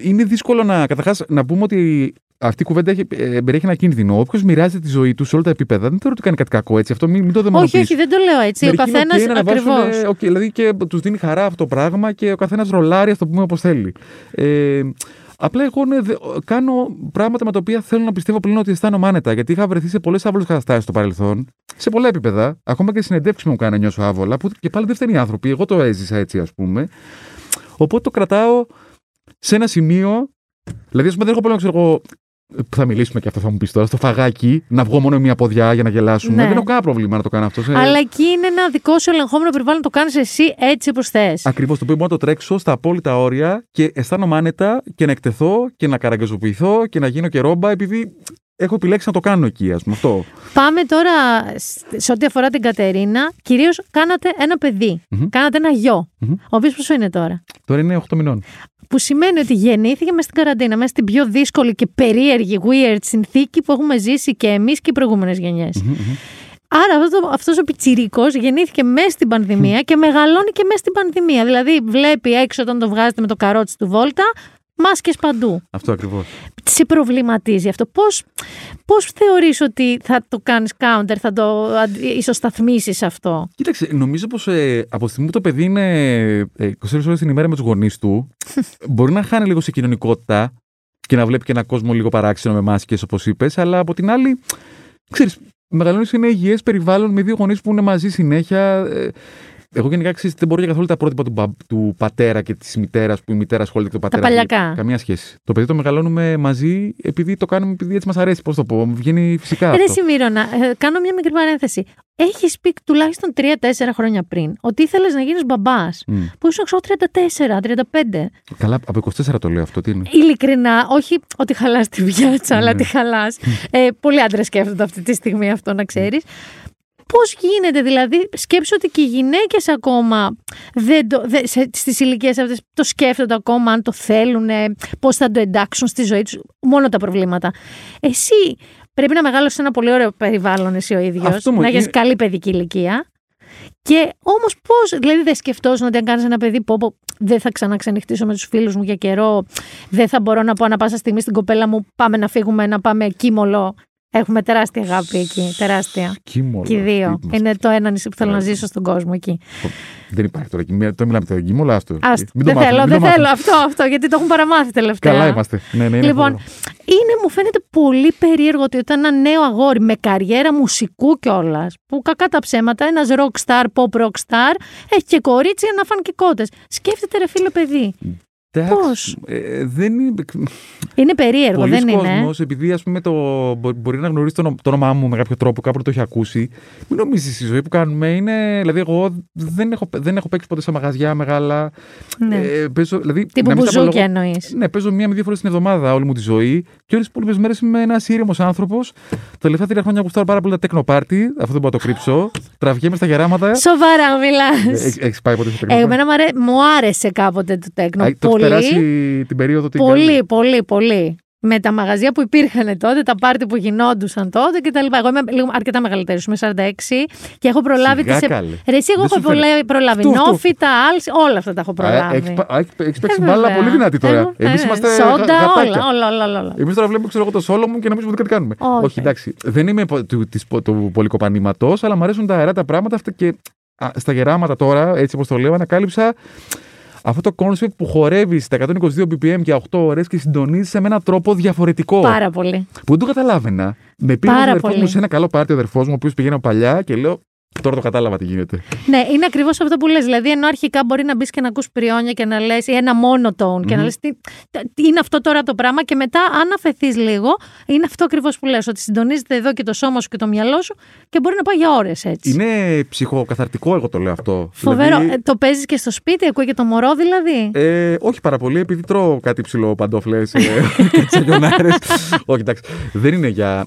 Είναι δύσκολο να. Καταρχάς, να πούμε ότι αυτή η κουβέντα έχει, ε, περιέχει ένα κίνδυνο. Όποιος μοιράζεται τη ζωή του σε όλα τα επίπεδα, δεν θεωρώ ότι κάνει κάτι κακό έτσι. Αυτό μην, μην το Όχι, δαιμονοποιείς. όχι, δεν το λέω έτσι. Ο Μερικοί είναι καθένας ok να ανεβάσουν, ακριβώς. ε, οκ, δηλαδή και τους δίνει χαρά αυτό το πράγμα και ο καθένας ρολάρει, ας το πούμε όπως θέλει. Ε, απλά εγώ ναι, δε- κάνω πράγματα με τα οποία θέλω να πιστεύω πλέον ότι αισθάνομαι άνετα. Γιατί είχα βρεθεί σε πολλές άβολες καταστάσεις στο παρελθόν, σε πολλά επίπεδα. Ακόμα και συνεντεύξεις μου κάνει να νιώσω άβολα, που και πάλι δεν φταίνει οι άνθρωποι. Εγώ το έζησα έτσι, ας πούμε. Οπότε το κρατάω σε ένα σημείο. Δηλαδή, ας πούμε, δεν έχω πρόβλημα, ξέρω εγώ, που θα μιλήσουμε και αυτό θα μου πεις τώρα, στο φαγάκι, να βγω μόνο μία ποδιά για να γελάσουμε. Ναι. Δεν έχω κανένα πρόβλημα να το κάνω αυτό. Σε... Αλλά εκεί είναι ένα δικό σου ελεγχόμενο περιβάλλον, το κάνεις εσύ έτσι όπως θες. Ακριβώς το οποίο μπορώ να το τρέξω στα απόλυτα όρια και αισθάνομαι άνετα και να εκτεθώ και να καραγκαζοποιηθώ και να γίνω και ρόμπα επειδή έχω επιλέξει να το κάνω εκεί, ας πούμε. Αυτό. Πάμε τώρα σ- σε ό,τι αφορά την Κατερίνα. Κυρίως κάνατε ένα παιδί. Κάνατε ένα γιο. Μμμ. Ο οποίος πόσο είναι τώρα; Τώρα είναι 8 μηνών. Που σημαίνει ότι γεννήθηκε μέσα στην καραντίνα, μέσα στην πιο δύσκολη και περίεργη, weird συνθήκη που έχουμε ζήσει και εμείς και οι προηγούμενες γενιές. Άρα αυτός, αυτός ο πιτσιρίκος γεννήθηκε μέσα στην πανδημία και μεγαλώνει και μέσα στην πανδημία. Δηλαδή βλέπει έξω όταν το βγάζετε με το καρότσι του βόλτα, μάσκες παντού. Αυτό ακριβώς. Σε προβληματίζει αυτό. Πώς, πώς θεωρείς ότι θα το κάνεις counter, θα το αντι- ισοσταθμίσεις αυτό; Κοίταξε, νομίζω πως ε, από τη στιγμή που το παιδί είναι ε, 24 ώρες την ημέρα με τους γονείς του, μπορεί να χάνει λίγο σε κοινωνικότητα και να βλέπει και έναν κόσμο λίγο παράξενο με μάσκες, όπως είπες, αλλά από την άλλη, ξέρεις, μεγαλώνεις σε ένα υγιές περιβάλλον με δύο γονείς που είναι μαζί συνέχεια. Ε, εγώ γενικά ξέρεις, δεν μπορώ για καθόλου τα πρότυπα του, μπα- του πατέρα και της μητέρας που η μητέρα ασχολείται και το πατέρα. παλιακά. Καμία σχέση. Το παιδί το μεγαλώνουμε μαζί επειδή το κάνουμε επειδή έτσι μας αρέσει. Πώς το πω, μου βγαίνει φυσικά. Ρε αυτό. Σιμίρονα, ε, κάνω μια μικρή παρένθεση. Έχεις πει τουλάχιστον 3-4 χρόνια πριν ότι ήθελες να γίνεις μπαμπάς. Μμ. Που ήσουν ξέρω 34-35. Καλά, από 24 το λέω αυτό, τι είναι. Ειλικρινά, όχι ότι χαλάς τη βιάτσα, αλλά Ναι. τη χαλάς. Ε, πολλοί άντρες σκέφτονται αυτή τη στιγμή αυτό να ξέρεις. Πώς γίνεται, δηλαδή, σκέψου ότι και οι γυναίκες ακόμα δεν το, δεν, σε, στις ηλικίες αυτές το σκέφτονται ακόμα αν το θέλουν, πώς θα το εντάξουν στη ζωή τους, μόνο τα προβλήματα. Εσύ πρέπει να μεγάλωσες ένα πολύ ωραίο περιβάλλον εσύ ο ίδιος, Αυτό μου να έχεις είναι- καλή παιδική ηλικία. Και όμως πώς, δηλαδή δεν σκεφτόσουν ότι αν κάνεις ένα παιδί, πω, πω, δεν θα ξαναξενυχτήσω με τους φίλους μου για καιρό, δεν θα μπορώ να πω ανα πάσα στιγμή στην κοπέλα μου, πάμε να φύγουμε, να πάμε κύμολο Έχουμε τεράστια αγάπη εκεί. Τεράστια. Κίμολα. Και οι δύο. Τι μας- Είναι το ένα νησί που θέλω να ζήσω στον κόσμο εκεί. Δεν υπάρχει τώρα. εκεί. Μία- Το μιλάμε τώρα. Κίμολα, άστο. Άστο. Μην το Δεν μάθουμε, θέλω, μην δεν το μάθουμε. θέλω αυτό, αυτό, γιατί το έχουν παραμάθει τελευταία. Καλά είμαστε. Ναι, ναι, είναι Λοιπόν, φοβερό. είναι, μου φαίνεται πολύ περίεργο ότι όταν ένα νέο αγόρι με καριέρα μουσικού κιόλας, που κακά τα ψέματα, ένας rock star, pop rock star, έχει και κορίτσι για να φάνε και κότες. Σκέφτεται ρε φίλε παιδί. Εντάξει, Πώς; ε, δεν είναι. Είναι περίεργο, Πολλοί δεν είναι; κόσμος, επειδή ας πούμε το, μπο- μπορεί να γνωρίσει το, όνο- το όνομά μου με κάποιο τρόπο, κάπου το έχει ακούσει. Μην νομίζεις η ζωή που κάνουμε είναι. Δηλαδή, εγώ δεν έχω, δεν έχω παίξει ποτέ σε μαγαζιά μεγάλα. Ναι. Ε, παίζω, δηλαδή, Τύπου να μην στα μπουζούκια απολογώ- εννοείς. Ναι, παίζω μία με δύο φορές την εβδομάδα όλη μου τη ζωή και όλες τις υπόλοιπες μέρες είμαι ένας ήρεμος άνθρωπος. Τα τελευταία τρία χρόνια γουστάρω πάρα πολύ τα techno party, αυτό δεν μπορώ να το κρύψω. Τραβιέμαι στα γεράματα. Σοβαρά μιλάς. Έχεις πάει ποτέ στο techno Ε, party; Εμένα μου, αρέ- μου άρεσε κάποτε το τέκνο. Α, Το έχει πολύ, περάσει την περίοδο την πολύ, καλή. πολύ, πολύ. Με τα μαγαζιά που υπήρχαν τότε, τα πάρτι που γινόντουσαν τότε κτλ. Εγώ είμαι λίγο αρκετά μεγαλύτερη, είμαι 46 και έχω προλάβει Σιγά τις... καλέ. Ρε, εσύ, εγώ Δεν έχω σου φαίνεται. προλάβει, προλάβει Αυτό, αυτό. νόφιτα, άλση, όλα αυτά τα έχω προλάβει. Έχεις παίξει Ε, μπάλα βέβαια. πολύ δυνατή τώρα. Εγώ, Εμείς ε, είμαστε. Σόντα, γα- όλα, γατάκια. όλα, όλα, όλα, όλα. Εμείς τώρα βλέπουμε ξέρω εγώ, το σόλο μου και νομίζουμε ότι κάτι κάνουμε. Όχι. εντάξει. Δεν είμαι πο- του, της, πο- του πολυκοπανήματος, αλλά μου αρέσουν τα αερά τα πράγματα αυτά και α, στα γεράματα τώρα, έτσι όπως το λέω, ανακάλυψα αυτό το κόνσεπτ που χορεύει στα 122 BPM για 8 ώρες και συντονίζει με έναν τρόπο διαφορετικό. Πάρα πολύ. Που δεν το καταλάβαινα. Με πήρε ο Πάρα αδερφός μου πολύ. σε ένα καλό πάρτι ο αδερφός μου, ο οποίος πηγαίνω παλιά και λέω. Τώρα το κατάλαβα τι γίνεται. Ναι, είναι ακριβώς αυτό που λες. Δηλαδή, ενώ αρχικά μπορεί να μπεις και να ακούς πριόνια και να λες ή ένα monotone και να Μμμ. λες τι, τι είναι αυτό τώρα το πράγμα. Και μετά, αν αφαιθείς λίγο, είναι αυτό ακριβώς που λες, Ότι συντονίζεται εδώ και το σώμα σου και το μυαλό σου και μπορεί να πάει για ώρες έτσι. Είναι ψυχοκαθαρτικό, εγώ το λέω αυτό. Φοβερό. Δηλαδή, Ε, το παίζεις και στο σπίτι, ακούει και το μωρό δηλαδή; Ε, όχι πάρα πολύ, επειδή τρώω κάτι ψηλό παντόφλε ε, και τσαγιονάρε. όχι, εντάξει. Δεν είναι για.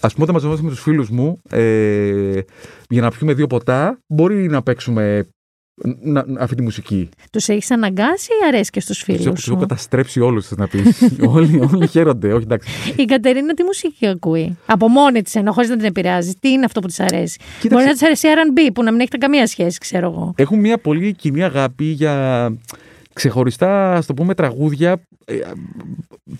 Α πούμε, όταν μαζευόμαστε με τους φίλους μου ε, για να πιούμε δύο ποτά, μπορεί να παίξουμε να, να- αυτή τη μουσική. Τους έχεις αναγκάσει ή αρέσει και στους Τους φίλους έχω, τους έχω σου; καταστρέψει όλους, να πεις. όλοι, όλοι χαίρονται. Όχι, εντάξει. Η Κατερίνα τι μουσική ακούει; Από μόνη της ενώ χωρίς να την επηρεάζει. Τι είναι αυτό που της αρέσει; Μπορεί να της αρέσει RB που να μην έχετε καμία σχέση, ξέρω εγώ. Έχουν μια πολύ κοινή αγάπη για ξεχωριστά, ας το πούμε, τραγούδια ε,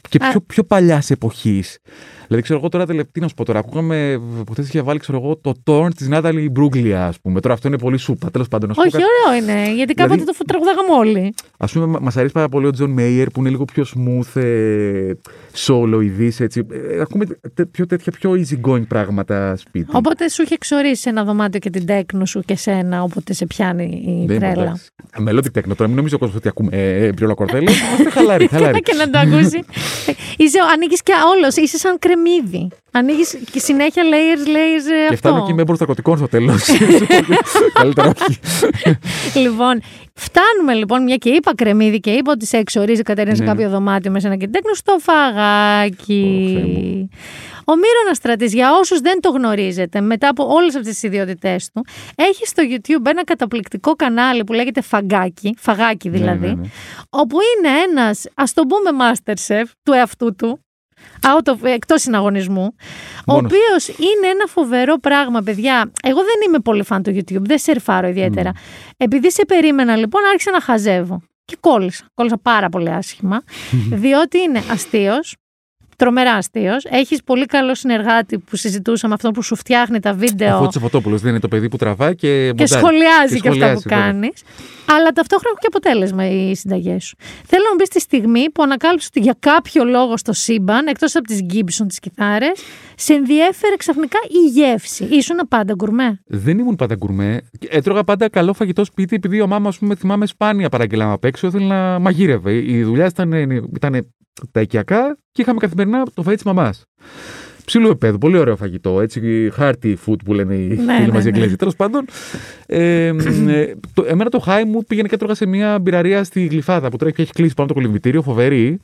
και Α. πιο, πιο παλιάς εποχής. Δηλαδή, ξέρω εγώ τώρα, τελε- τι να σου πω τώρα, ακούγαμε, ποτέ είχε βάλει, ξέρω εγώ, το Torn της Νάταλι Ιμπρούλια, ας πούμε. Τώρα αυτό είναι πολύ σούπα. Τέλος πάντων, να σου πω Όχι, κάτι. ωραίο είναι. Γιατί κάποτε Δηλαδή- το τραγουδάγαμε όλοι. Ας πούμε, μ' αρέσει πάρα πολύ ο Τζον Μέιερ που είναι λίγο πιο smooth, ε, soul οειδής, έτσι. Ε, ακούμε τε- πιο τέτοια πιο easy going πράγματα σπίτι. Οπότε σου είχε εξορίσει ένα δωμάτιο και την τέκνο σου και σένα, όποτε σε πιάνει η Δεν είμαι, τρέλα. εντάξει. Μελώδη τέκνο τώρα, μην νομίζεις ο κόσμος ότι ακούμε ε, ε, μπριόλα κορδέλα. Είμαστε χαλαροί, χαλαροί. και να το ακούσει. είσαι, ανοίγεις και όλος, είσαι σαν κρεμμύδι. Ανοίγεις και συνέχεια layers, layers ε, Και αυτό. φτάνουμε και με έμπορος ναρκωτικών στο τέλος. Καλύτερα όχι. λοιπόν, φτάνουμε λοιπόν, μια και είπα κρεμμύδι και είπα ότι σε εξορίζει η Κατερίνα σε Ναι. κάποιο δωμάτιο με ένα και την τέκνο στο φαγάκι. Ο Μύρονα Στρατή, για όσους δεν το γνωρίζετε, μετά από όλες αυτές τις ιδιότητές του, έχει στο YouTube ένα καταπληκτικό κανάλι που λέγεται Φαγκάκι, φαγάκι δηλαδή, Ναι, ναι, ναι. όπου είναι ένας, ας το πούμε, Masterchef του εαυτού του, out of, εκτός συναγωνισμού, ο Μόνος. οποίος είναι ένα φοβερό πράγμα, παιδιά. Εγώ δεν είμαι πολύ φαν του YouTube, δεν σερφάρω ιδιαίτερα. Επειδή σε περίμενα λοιπόν, άρχισα να χαζεύω. Και κόλλησα. Κόλλησα πάρα πολύ άσχημα, διότι είναι αστείος, τρομερά αστείος. Έχεις πολύ καλό συνεργάτη που συζητούσαμε, αυτό που σου φτιάχνει τα Ο βίντεο Φώτης ο Φωτόπουλος δεν είναι το παιδί που τραβάει και, και μοντάρει. σχολιάζει και, αυτά σχολιάζει, που βέβαια. κάνεις. Αλλά ταυτόχρονα έχουν και αποτέλεσμα οι συνταγές σου. Θέλω να μου πεις τη στιγμή που ανακάλυψες ότι για κάποιο λόγο στο σύμπαν, εκτός από τις Gibson, τις κιθάρες, σε ενδιέφερε ξαφνικά η γεύση. Ήσουν πάντα γκουρμέ; Δεν ήμουν πάντα γκουρμέ. Έτρωγα πάντα καλό φαγητό σπίτι, επειδή ο μάμας, α πούμε, θυμάμαι σπάνια παραγγελάμε απ' έξω, ήθελε να μαγείρευε. Η δουλειά ήταν, ήταν τα οικιακά και είχαμε καθημερινά το φαγητό της μαμάς. Ψηλό επίπεδο, πολύ ωραίο φαγητό. Έτσι, hearty food που λένε οι Ναι, φίλοι ναι, μας οι ναι. Εγγλέζοι. Τέλος πάντων, ε, ε, το, εμένα το χάι μου πήγαινε και έτρωγα σε μια μπιραρία στη Γλυφάδα που τώρα έχει κλείσει πάνω από το κολυμβητήριο, φοβερή.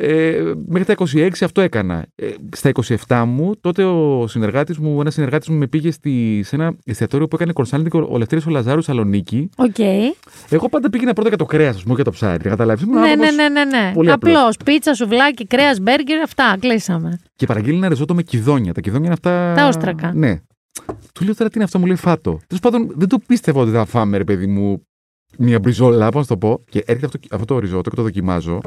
Ε, μέχρι τα 26 αυτό έκανα. Ε, στα 27 μου, τότε ο συνεργάτης μου, ένας συνεργάτης μου με πήγε στη, σε ένα εστιατόριο που έκανε consulting ο Λευτέρης ο Λαζάρου Σαλονίκη. Οκ. Εγώ πάντα πήγαινα πρώτα για το κρέας, ας πούμε, και το ψάρι. Κατάλαβες. Ναι, ναι, ναι, ναι, ναι. Πολύ απλός. Απλώ. Πίτσα, σουβλάκι, κρέας, μπέργκερ, αυτά. Κλείσαμε. Και παραγγείλει ένα ριζότο με κυδόνια. Τα κυδόνια είναι αυτά. Τα όστρακα. Ναι. Του λέω τώρα τι είναι αυτό, μου λέει φάτο. Τέλος πάντων, δεν το πίστευα ότι θα φάμε, ρε παιδί μου, μια μπριζόλα, πώς να το πω. Και έρχεται αυτό, αυτό το ριζότο και το δοκιμάζω.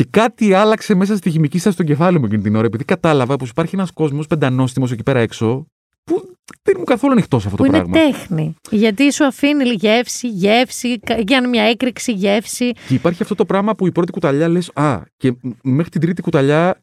Και κάτι άλλαξε μέσα στη χημική στάση στο κεφάλι μου εκείνη την ώρα, επειδή κατάλαβα πως υπάρχει ένας κόσμος πεντανόστιμος εκεί πέρα έξω, που δεν ήμουν καθόλου ανοιχτό σε αυτό Που το είναι πράγμα. τέχνη. Γιατί σου αφήνει γεύση, γεύση, κα- κάνει μια έκρηξη, γεύση. Και υπάρχει αυτό το πράγμα που η πρώτη κουταλιά λες, Α, και μ- μέχρι την τρίτη κουταλιά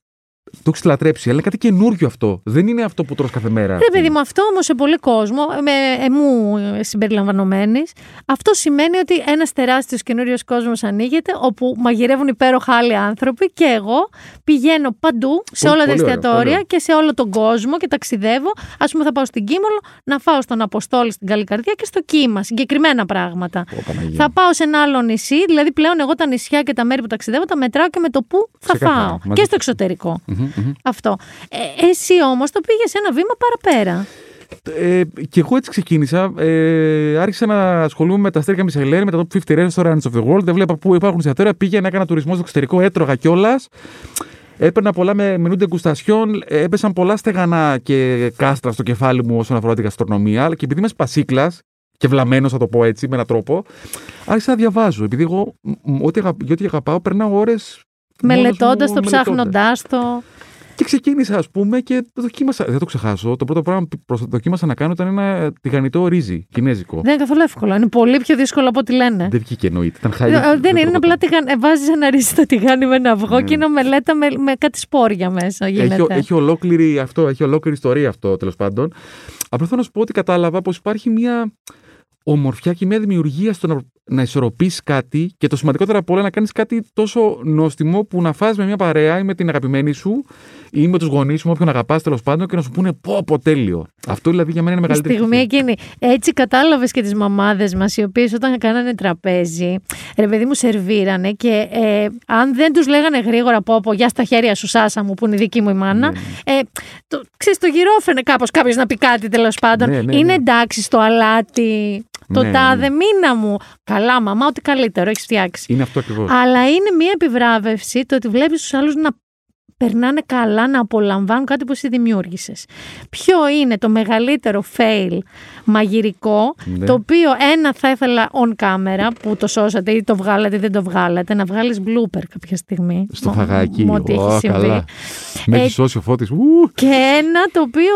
το έχεις λατρέψει. Αλλά είναι κάτι καινούριο αυτό. Δεν είναι αυτό που τρως κάθε μέρα. Ρε παιδί μου, αυτό όμως σε πολύ κόσμο, με εμού συμπεριλαμβανομένης, αυτό σημαίνει ότι ένας τεράστιος καινούριος κόσμος ανοίγεται, όπου μαγειρεύουν υπέροχα άλλοι άνθρωποι και εγώ πηγαίνω παντού, σε Πολύ- όλα τα πολύ ωραίο, εστιατόρια πολύ ωραίο. και σε όλο τον κόσμο και ταξιδεύω. Α πούμε, θα πάω στην Κίμολο να φάω στον Αποστόλη στην Καλή Καρδιά και στο Κύμα, συγκεκριμένα πράγματα. Ω, Παναγία Θα μου. πάω σε ένα άλλο νησί, δηλαδή πλέον εγώ τα νησιά και τα μέρη που ταξιδεύω τα μετράω και με το πού θα Ξεκάθαρα, φάω. μαζί Και στο σου. εξωτερικό. Μμμ, μμμ. Αυτό. Ε, εσύ όμως το πήγες ένα βήμα παραπέρα. Ε, και εγώ έτσι ξεκίνησα. Ε, άρχισα να ασχολούμαι με τα αστέρια Μισελέν, με τα top 50 restaurants of the world. Δεν βλέπα πού υπάρχουν εστιατόρια. Πήγαινα, έκανα τουρισμό στο εξωτερικό, έτρωγα κιόλας. Έπαιρνα πολλά με μενού ντεγκουστασιών. ε, Έπεσαν πολλά στεγανά και κάστρα στο κεφάλι μου όσον αφορά την γαστρονομία. Αλλά και επειδή είμαι σπασίκλας και βλαμμένος, θα το πω έτσι, με έναν τρόπο, άρχισα να διαβάζω. Επειδή εγώ, μ, ό,τι, αγα- για ό,τι αγαπάω, περνάω ώρες. Μελετώντας το, ψάχνοντάς το. Και ξεκίνησα, ας πούμε, και το δοκίμασα. Δεν το ξεχάσω. Το πρώτο πράγμα που προσ- δοκίμασα να κάνω ήταν ένα τηγανιτό ρύζι κινέζικο. Δεν είναι καθόλου εύκολο. Είναι πολύ πιο δύσκολο από ό,τι λένε. Δεν βγήκε εννοείται. Ήταν χαλί. Ε, Δεν είναι, είναι απλά τηγαν... βάζεις ένα ρύζι στο τηγάνι με ένα αυγό Ναι. και είναι μελέτα με, με κάτι σπόρια μέσα. Γίνεται. Έχει, έχει, ολόκληρη αυτό, έχει ολόκληρη ιστορία αυτό τέλος πάντων. Απλά θέλω να σου πω ότι κατάλαβα πως υπάρχει μια ομορφιά και μια δημιουργία στο να, να ισορροπήσει κάτι και το σημαντικότερο από όλα να κάνεις κάτι τόσο νόστιμο που να φας με μια παρέα ή με την αγαπημένη σου ή με τους γονείς σου, με όποιον αγαπάς τέλος πάντων και να σου πούνε πω, πω τέλειο. Αυτό δηλαδή για μένα είναι Η μεγαλύτερη. στιγμή ευτυχία. εκείνη. Έτσι κατάλαβες και τις μαμάδες μας, οι οποίες όταν κάνανε τραπέζι, ρε παιδί μου, σερβίρανε και ε, αν δεν τους λέγανε γρήγορα πω, πω, γεια στα χέρια σου, Σάσα μου, που είναι η δική μου η μάνα, Ναι, ε, το, ξέρεις, το γυρόφρενε κάπως κάποιος να πει κάτι τέλος πάντων. Ναι, ναι, είναι ναι. εντάξει στο αλάτι, το Ναι, τάδε ναι. μήνα μου. Καλά, μαμά, ό,τι καλύτερο έχεις φτιάξει. Είναι αυτό ακριβώς. Αλλά είναι μια επιβράβευση το ότι βλέπεις τους άλλους να περνάνε καλά, να απολαμβάνουν κάτι που εσύ δημιούργησες. Ποιο είναι το μεγαλύτερο fail μαγειρικό, Ναι. το οποίο ένα θα ήθελα on camera που το σώσατε ή το βγάλατε ή δεν το βγάλατε, να βγάλεις blooper κάποια στιγμή. Στο Μ- φαγάκι. μ' ό,τι Ω, έχει συμβεί. καλά. Με Ε, έχει σώσει ο φώτης. Ου! Και ένα το οποίο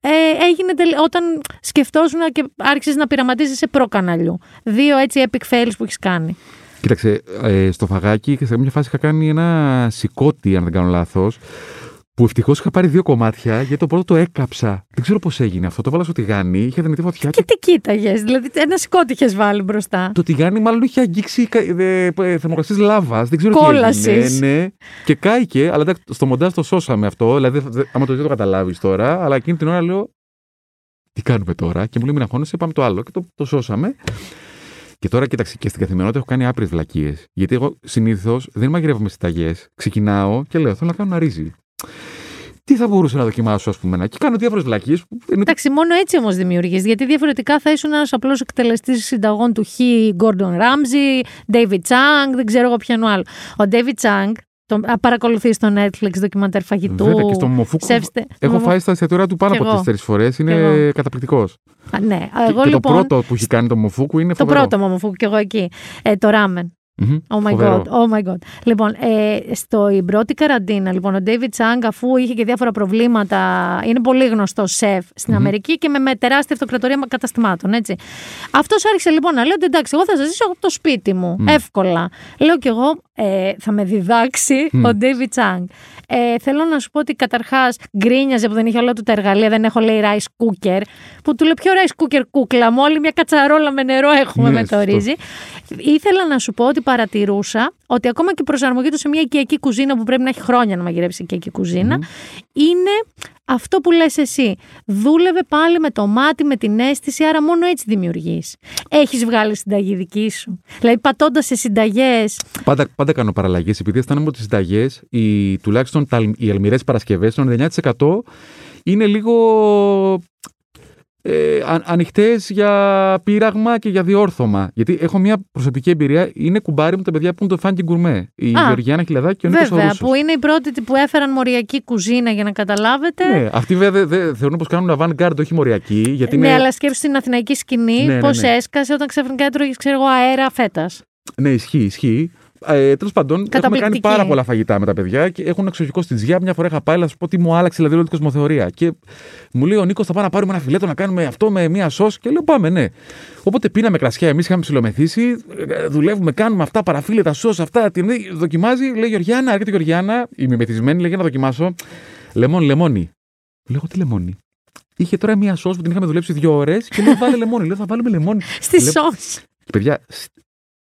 ε, έγινε τελ- όταν σκεφτόσουν και άρχισες να πειραματίζεσαι προ-καναλιού. Δύο έτσι epic fails που έχεις κάνει. Κοίταξε, ε, στο φαγάκι και σε μια φάση είχα κάνει ένα σηκώτη, αν δεν κάνω λάθος. Που ευτυχώς είχα πάρει δύο κομμάτια, γιατί το πρώτο το έκαψα. Δεν ξέρω πώς έγινε αυτό. Το βάλα στο τηγάνι, είχε δυνατή φωτιά. Και τι κοίταγες, δηλαδή ένα σκότι είχες βάλει μπροστά. Το τηγάνι μάλλον είχε αγγίξει θερμοκρασία λάβας. Δεν ξέρω Κόλασης. τι έγινε. Ναι, και κάηκε, αλλά εντάξει, στο μοντάζ το σώσαμε αυτό. Δηλαδή, δε- δε- άμα το δεις, το καταλάβεις τώρα. Αλλά εκείνη την ώρα λέω, τι κάνουμε τώρα; Και μου λέει, μην αγχώνεσαι, πάμε το άλλο. Και το, το σώσαμε. Και τώρα, κοίταξε, και στην καθημερινότητα έχω κάνει άπειρες βλακίες. Γιατί εγώ συνήθως δεν μαγειρεύω με συνταγέ. Ξεκινάω και λέω, θέλω να κάνω ένα ρύζι. Τι θα μπορούσα να δοκιμάσω, ας πούμε, να- και κάνω διάφορες βλακίες. Εντάξει, μόνο έτσι όμως δημιουργείς. Γιατί διαφορετικά θα ήσουν ένας απλός εκτελεστής συνταγών του Χ. Gordon Ramsay, David Chang, δεν ξέρω εγώ ποιον άλλο. Ο David Chang, τον παρακολουθείς στο Netflix ντοκιμαντέρ φαγητού. Βέβαια και στο Μοφούκου. Σεύστε- Έχω Μομο- φάει στα εστιατόρια του πάνω Κι από εγώ. τέσσερι φορές. Κι Είναι εγώ. καταπληκτικός. Α, ναι, Και, εγώ και λοιπόν. το πρώτο που έχει κάνει το Μοφούκου είναι το φοβερό. πρώτο Μομοφούκου και εγώ εκεί. Ε, το ράμεν. Μμμ, Oh my φοβερό. god, oh my god. Λοιπόν, ε, στο η πρώτη καραντίνα, λοιπόν, ο David Chang, αφού είχε και διάφορα προβλήματα, είναι πολύ γνωστό σεφ στην Αμερική και με, με τεράστια αυτοκρατορία καταστημάτων, έτσι. Αυτός άρχισε λοιπόν να λέει ότι εντάξει, εγώ θα σας ζήσω από το σπίτι μου, εύκολα. Λέω κι εγώ, ε, θα με διδάξει Μμ. ο David Chang. Ε, θέλω να σου πω ότι καταρχάς γκρίνιαζε που δεν είχε όλα του τα εργαλεία, δεν έχω λέει rice cooker. Που του λέω ποιο rice cooker κούκλα μου, όλη μια κατσαρόλα με νερό έχουμε Ναι, με το σωστό. ρύζι. Ήθελα να σου πω ότι παρατηρούσα ότι ακόμα και η προσαρμογή του σε μια οικιακή κουζίνα που πρέπει να έχει χρόνια να μαγειρέψει οικιακή κουζίνα, είναι αυτό που λες εσύ. Δούλευε πάλι με το μάτι, με την αίσθηση, άρα μόνο έτσι δημιουργείς. Έχεις βγάλει συνταγή δική σου. Δηλαδή πατώντας σε συνταγές, Πάντα, πάντα κάνω παραλλαγές. Επειδή αισθάνομαι ότι οι συνταγές, τουλάχιστον τα, οι αλμυρές Παρασκευές, το 99% είναι λίγο ε, ανοιχτές για πείραγμα και για διόρθωμα. Γιατί έχω μια προσωπική εμπειρία. Είναι κουμπάρι μου τα παιδιά που είναι το φάνκι γκουρμέ. Η Α, Γεωργιάνα Χιλαδάκη και ο Νίκος βέβαια, που είναι οι πρώτοι που έφεραν μοριακή κουζίνα για να καταλάβετε. Ναι, αυτοί βέβαια δεν δε, θεωρούν πως κάνουν avant-garde, όχι μοριακή. Γιατί ναι, είναι... αλλά σκέψου στην αθηναϊκή σκηνή Ναι, ναι, πώς ναι. έσκασε όταν ξαφνικά έτρωγες, ξέρω εγώ, αέρα φέτας. Ναι, ισχύει, ισχύει. Ε, Τέλος πάντων, έχουμε κάνει Καταπληκτική. πάρα πολλά φαγητά με τα παιδιά και έχουν εξοχικό στη Τζιά. Μια φορά είχα πάει, να σου πω τι μου άλλαξε δηλαδή όλη την κοσμοθεωρία. Και μου λέει ο Νίκος, θα πάμε να πάρουμε ένα φιλέτο να κάνουμε αυτό με μία σος. Και λέω, πάμε, ναι. Οπότε πίναμε κρασιά, εμείς είχαμε ψιλομεθύσει, ε, δουλεύουμε, κάνουμε αυτά, παραφύλλετα, σος, αυτά. Την δοκιμάζει, λέει Γεωργιάνα, έρχεται η Γεωργιάνα, η μεμεθυσμένη, λέει για να δοκιμάσω. Λεμόν, λεμόνι. Λέω, τι λεμόνι. Είχε τώρα μία σος που την είχαμε δουλέψει δύο ώρες και λέω, βάλε λεμόνι. Λέω, θα βάλουμε λεμόνι. Στη Λέω, σως. Παιδιά, σ-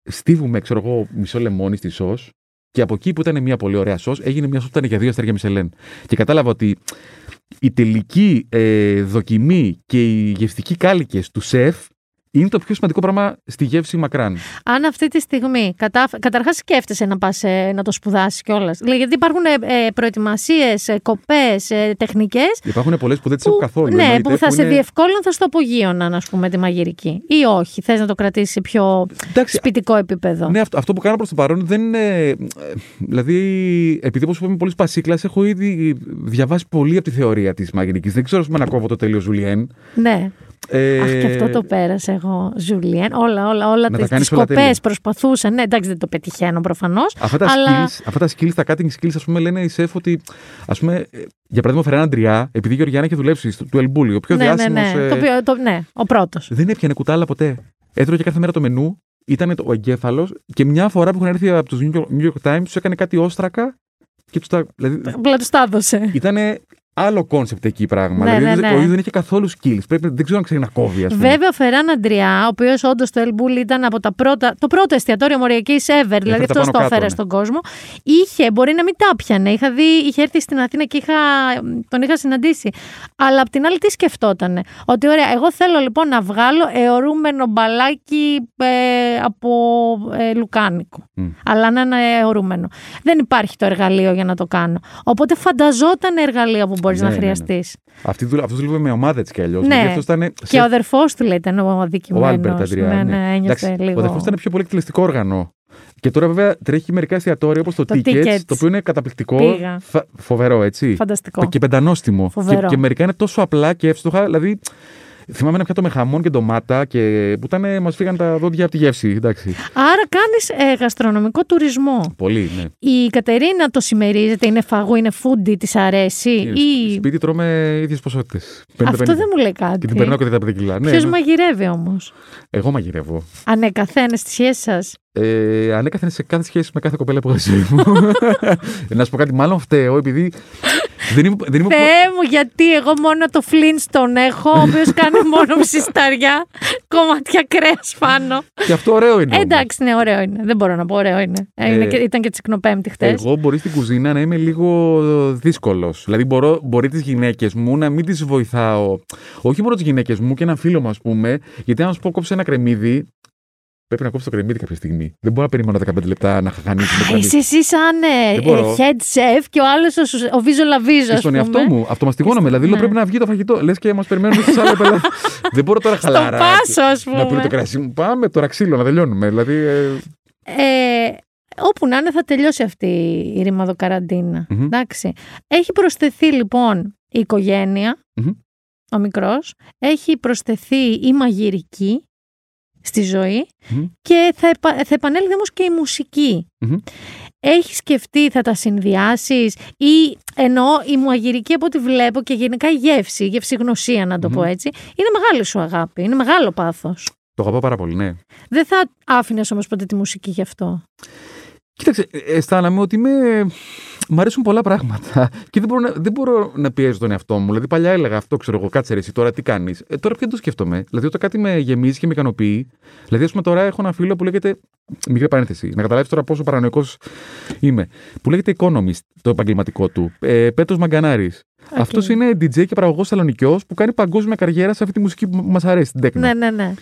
στίβουμε, ξέρω εγώ, μισό λεμόνι στη σος και από εκεί που ήταν μια πολύ ωραία σος, έγινε μια σος που ήταν για δύο αστέρια Μισελέν. Και κατάλαβα ότι η τελική ε, δοκιμή και οι γευστικοί κάλικες του σεφ είναι το πιο σημαντικό πράγμα στη γεύση μακράν. Αν αυτή τη στιγμή κατα... καταρχάς σκέφτεσαι να πας να το σπουδάσεις κιόλας. Γιατί υπάρχουν ε, προετοιμασίες, ε, κοπές, ε, τεχνικές. Υπάρχουν πολλές που δεν τις έχω καθόλου. Ναι, εννοείται, που θα σε είναι- διευκόλυναν θα στο απογείωναν, ας πούμε, τη μαγειρική. Ή όχι, θες να το κρατήσει σε πιο Εντάξει, σπιτικό επίπεδο. Ναι, αυτό, αυτό που κάνω προς το παρόν δεν είναι. ε, Δηλαδή, επειδή όπως είπαμε πολύ σπασίκλα, έχω ήδη διαβάσει πολύ από τη θεωρία της μαγειρικής. Δεν ξέρω, ας πούμε, να κόβω το τέλειο Ζουλιέν. Ναι. Ε, Αχ, και αυτό το πέρασα εγώ, Ζουλιέν. Όλα, όλα, όλα Να τα τι κάνεις όλα κοπέ τέλεια. προσπαθούσαν. Ναι, εντάξει, δεν το πετυχαίνω προφανώς. Αυτά τα, αλλά... skills, αυτά τα skills, τα cutting skills, ας πούμε, λένε οι σεφ ότι, ας πούμε, ε, για παράδειγμα, ο Φεράν Αντριά, επειδή η Γεωργιάννα είχε δουλέψει στο, του Ελμπούλη, ο πιο ναι, ναι, διάσημος, ναι. ε, Το οποίο- το- ναι, ο πρώτος. δεν έπιανε κουτάλα ποτέ. Έτρωγε κάθε μέρα το μενού, ήταν το- ο εγκέφαλος και μια φορά που έχουν έρθει από τους New York- New York Times, τους έκανε κάτι όστρακα και τους τα. Δηλαδή, Απλά τους τα έδωσε. ήταν άλλο concept εκεί πράγμα. Ναι, δηλαδή, ναι, δεν- ναι. ο ίδιο δεν είχε καθόλου skills. Πρέπει, δεν ξέρω αν ξέρει να κόβει, ας πούμε. Βέβαια, ο Φεράν Αντριά, ο οποίος όντως το El Bulli ήταν από τα πρώτα, το πρώτο εστιατόριο μοριακής ever, δηλαδή τα αυτός πάνω το κάτω, έφερε ναι. στον κόσμο. Είχε, μπορεί να μην τα πιανε. Είχα δει, είχε έρθει στην Αθήνα και είχα, τον είχα συναντήσει. Αλλά απ' την άλλη, τι σκεφτότανε; Ότι ωραία, εγώ θέλω λοιπόν να βγάλω αιωρούμενο μπαλάκι ε, από ε, λουκάνικο. Μμ. Αλλά να είναι αιωρούμενο. Δεν υπάρχει το εργαλείο για να το κάνω. Οπότε φανταζόταν εργαλεία που μπορείς Ναι, να ναι, ναι. χρειαστείς. Αυτή δουλε- αυτός δούλευε με ομάδα έτσι κι αλλιώς. Ναι. αυτός ήταν Και ο αδερφός του λέει ήταν ο Ο αδικημένος. Άλμπερτ Αντριά. Ναι, ναι, ένιωθε Εντάξει, λίγο. Ο αδερφός ήταν πιο πολύ εκτελεστικό όργανο. Και τώρα βέβαια τρέχει μερικά εστιατόρια όπως το, Το Tickets, Tickets. το οποίο είναι καταπληκτικό. Πήγα. φα- φοβερό, έτσι. Φανταστικό. Και πεντανόστιμο. Φοβερό. Και, και μερικά είναι τόσο απλά και εύστοχα. Δηλαδή, θυμάμαι ένα πιάτο με χαμόν και ντομάτα και που ήταν, μας φύγαν τα δόντια από τη γεύση. Εντάξει. Άρα κάνεις γαστρονομικό τουρισμό. Πολύ, ναι. Η Κατερίνα το συμμερίζεται, είναι φαγού, είναι φούντι, της αρέσει. Ή... Σπίτι τρώμε ίδιες ποσότητες. Αυτό δεν μου λέει κάτι. Και την περνάω και τα 5 κιλά. Ναι, Ποιος ναι. μαγειρεύει όμως; Εγώ μαγειρεύω. Ανεκαθένα στη σχέση σας. Ε, ανέκαθεν σε κάθε σχέση με κάθε κοπέλα που έχω στη ζωή μου. να σου πω κάτι, μάλλον φταίω, επειδή δεν είμαι, δεν είμαι Θεέ μου, γιατί εγώ μόνο το Flintstone έχω, ο οποίος κάνει μόνο ψισταριά, κομματιά κρέας πάνω. Και αυτό ωραίο είναι. όμως. Εντάξει, ναι, ωραίο είναι. Δεν μπορώ να πω, ωραίο είναι. Ε, είναι Ε, και- ήταν και τσικνοπέμπτη χτες. Εγώ μπορεί στην κουζίνα να είμαι λίγο δύσκολος. Δηλαδή, μπορώ, μπορεί τις γυναίκες μου να μην τις βοηθάω. Όχι μόνο τις γυναίκες μου και έναν φίλο μου, ας πούμε, γιατί αν σου πω κόψε ένα κρεμμύδι. Πρέπει να κόψει το κρεμμύδι κάποια στιγμή. Δεν μπορώ να περιμένω 15 λεπτά να χαχανίσει το κρεμμύδι. Εσύ, εσύ σαν ε, Δεν μπορώ. ε, head chef και ο άλλος ο, ο Βίζο Λαβίζος. Και στον εαυτό μου, αυτομαστιγώνομαι. Δηλαδή, λέω Ναι. πρέπει να βγει το φαγητό. Λες και μας περιμένουν στι άλλε πελάτε. Δεν μπορώ τώρα χαλαρά. πάσο, ας Να πίνω πούμε. το κρασί μου. Πάμε τώρα ξύλο να τελειώνουμε. Δηλαδή. ε, Ε, όπου να είναι θα τελειώσει αυτή η ρημαδοκαραντίνα. Μμμ. Εντάξει. Έχει προσθεθεί λοιπόν η οικογένεια, Μμμ. ο μικρός, έχει προσθεθεί η μαγειρική στη ζωή Μμμ. και θα, επα, θα επανέλθει όμως και η μουσική. Μμμ. Έχεις σκεφτεί θα τα συνδυάσεις ή εννοώ η μαγειρική από ό,τι βλέπω και γενικά η γεύση, η γευσηγνωσία να το Μμμ. πω έτσι, είναι μεγάλη σου αγάπη, είναι μεγάλο πάθος. Το αγαπάω πάρα πολύ, ναι. Δεν θα άφηνες όμως ποτέ τη μουσική γι' αυτό; Κοίταξε, ε, αισθάνομαι ότι είμαι... Μ' αρέσουν πολλά πράγματα και δεν μπορώ, να, δεν μπορώ να πιέζω τον εαυτό μου. Δηλαδή, παλιά έλεγα αυτό, ξέρω εγώ, κάτσε ρε, εσύ τώρα τι κάνεις. Ε, τώρα πια δεν το σκέφτομαι. Δηλαδή, όταν κάτι με γεμίζει και με ικανοποιεί. Δηλαδή, ας πούμε, τώρα έχω ένα φίλο που λέγεται. Μικρή παρένθεση, να καταλάβεις τώρα πόσο παρανοϊκός είμαι. Που λέγεται Economist, το επαγγελματικό του. Ε, Πέτρος Μαγκανάρης. Οκ. Αυτός είναι DJ και παραγωγός Θεσσαλονικιός που κάνει παγκόσμια καριέρα σε αυτή τη μουσική που μας αρέσει, την τέκνο. Ναι, ναι, ναι.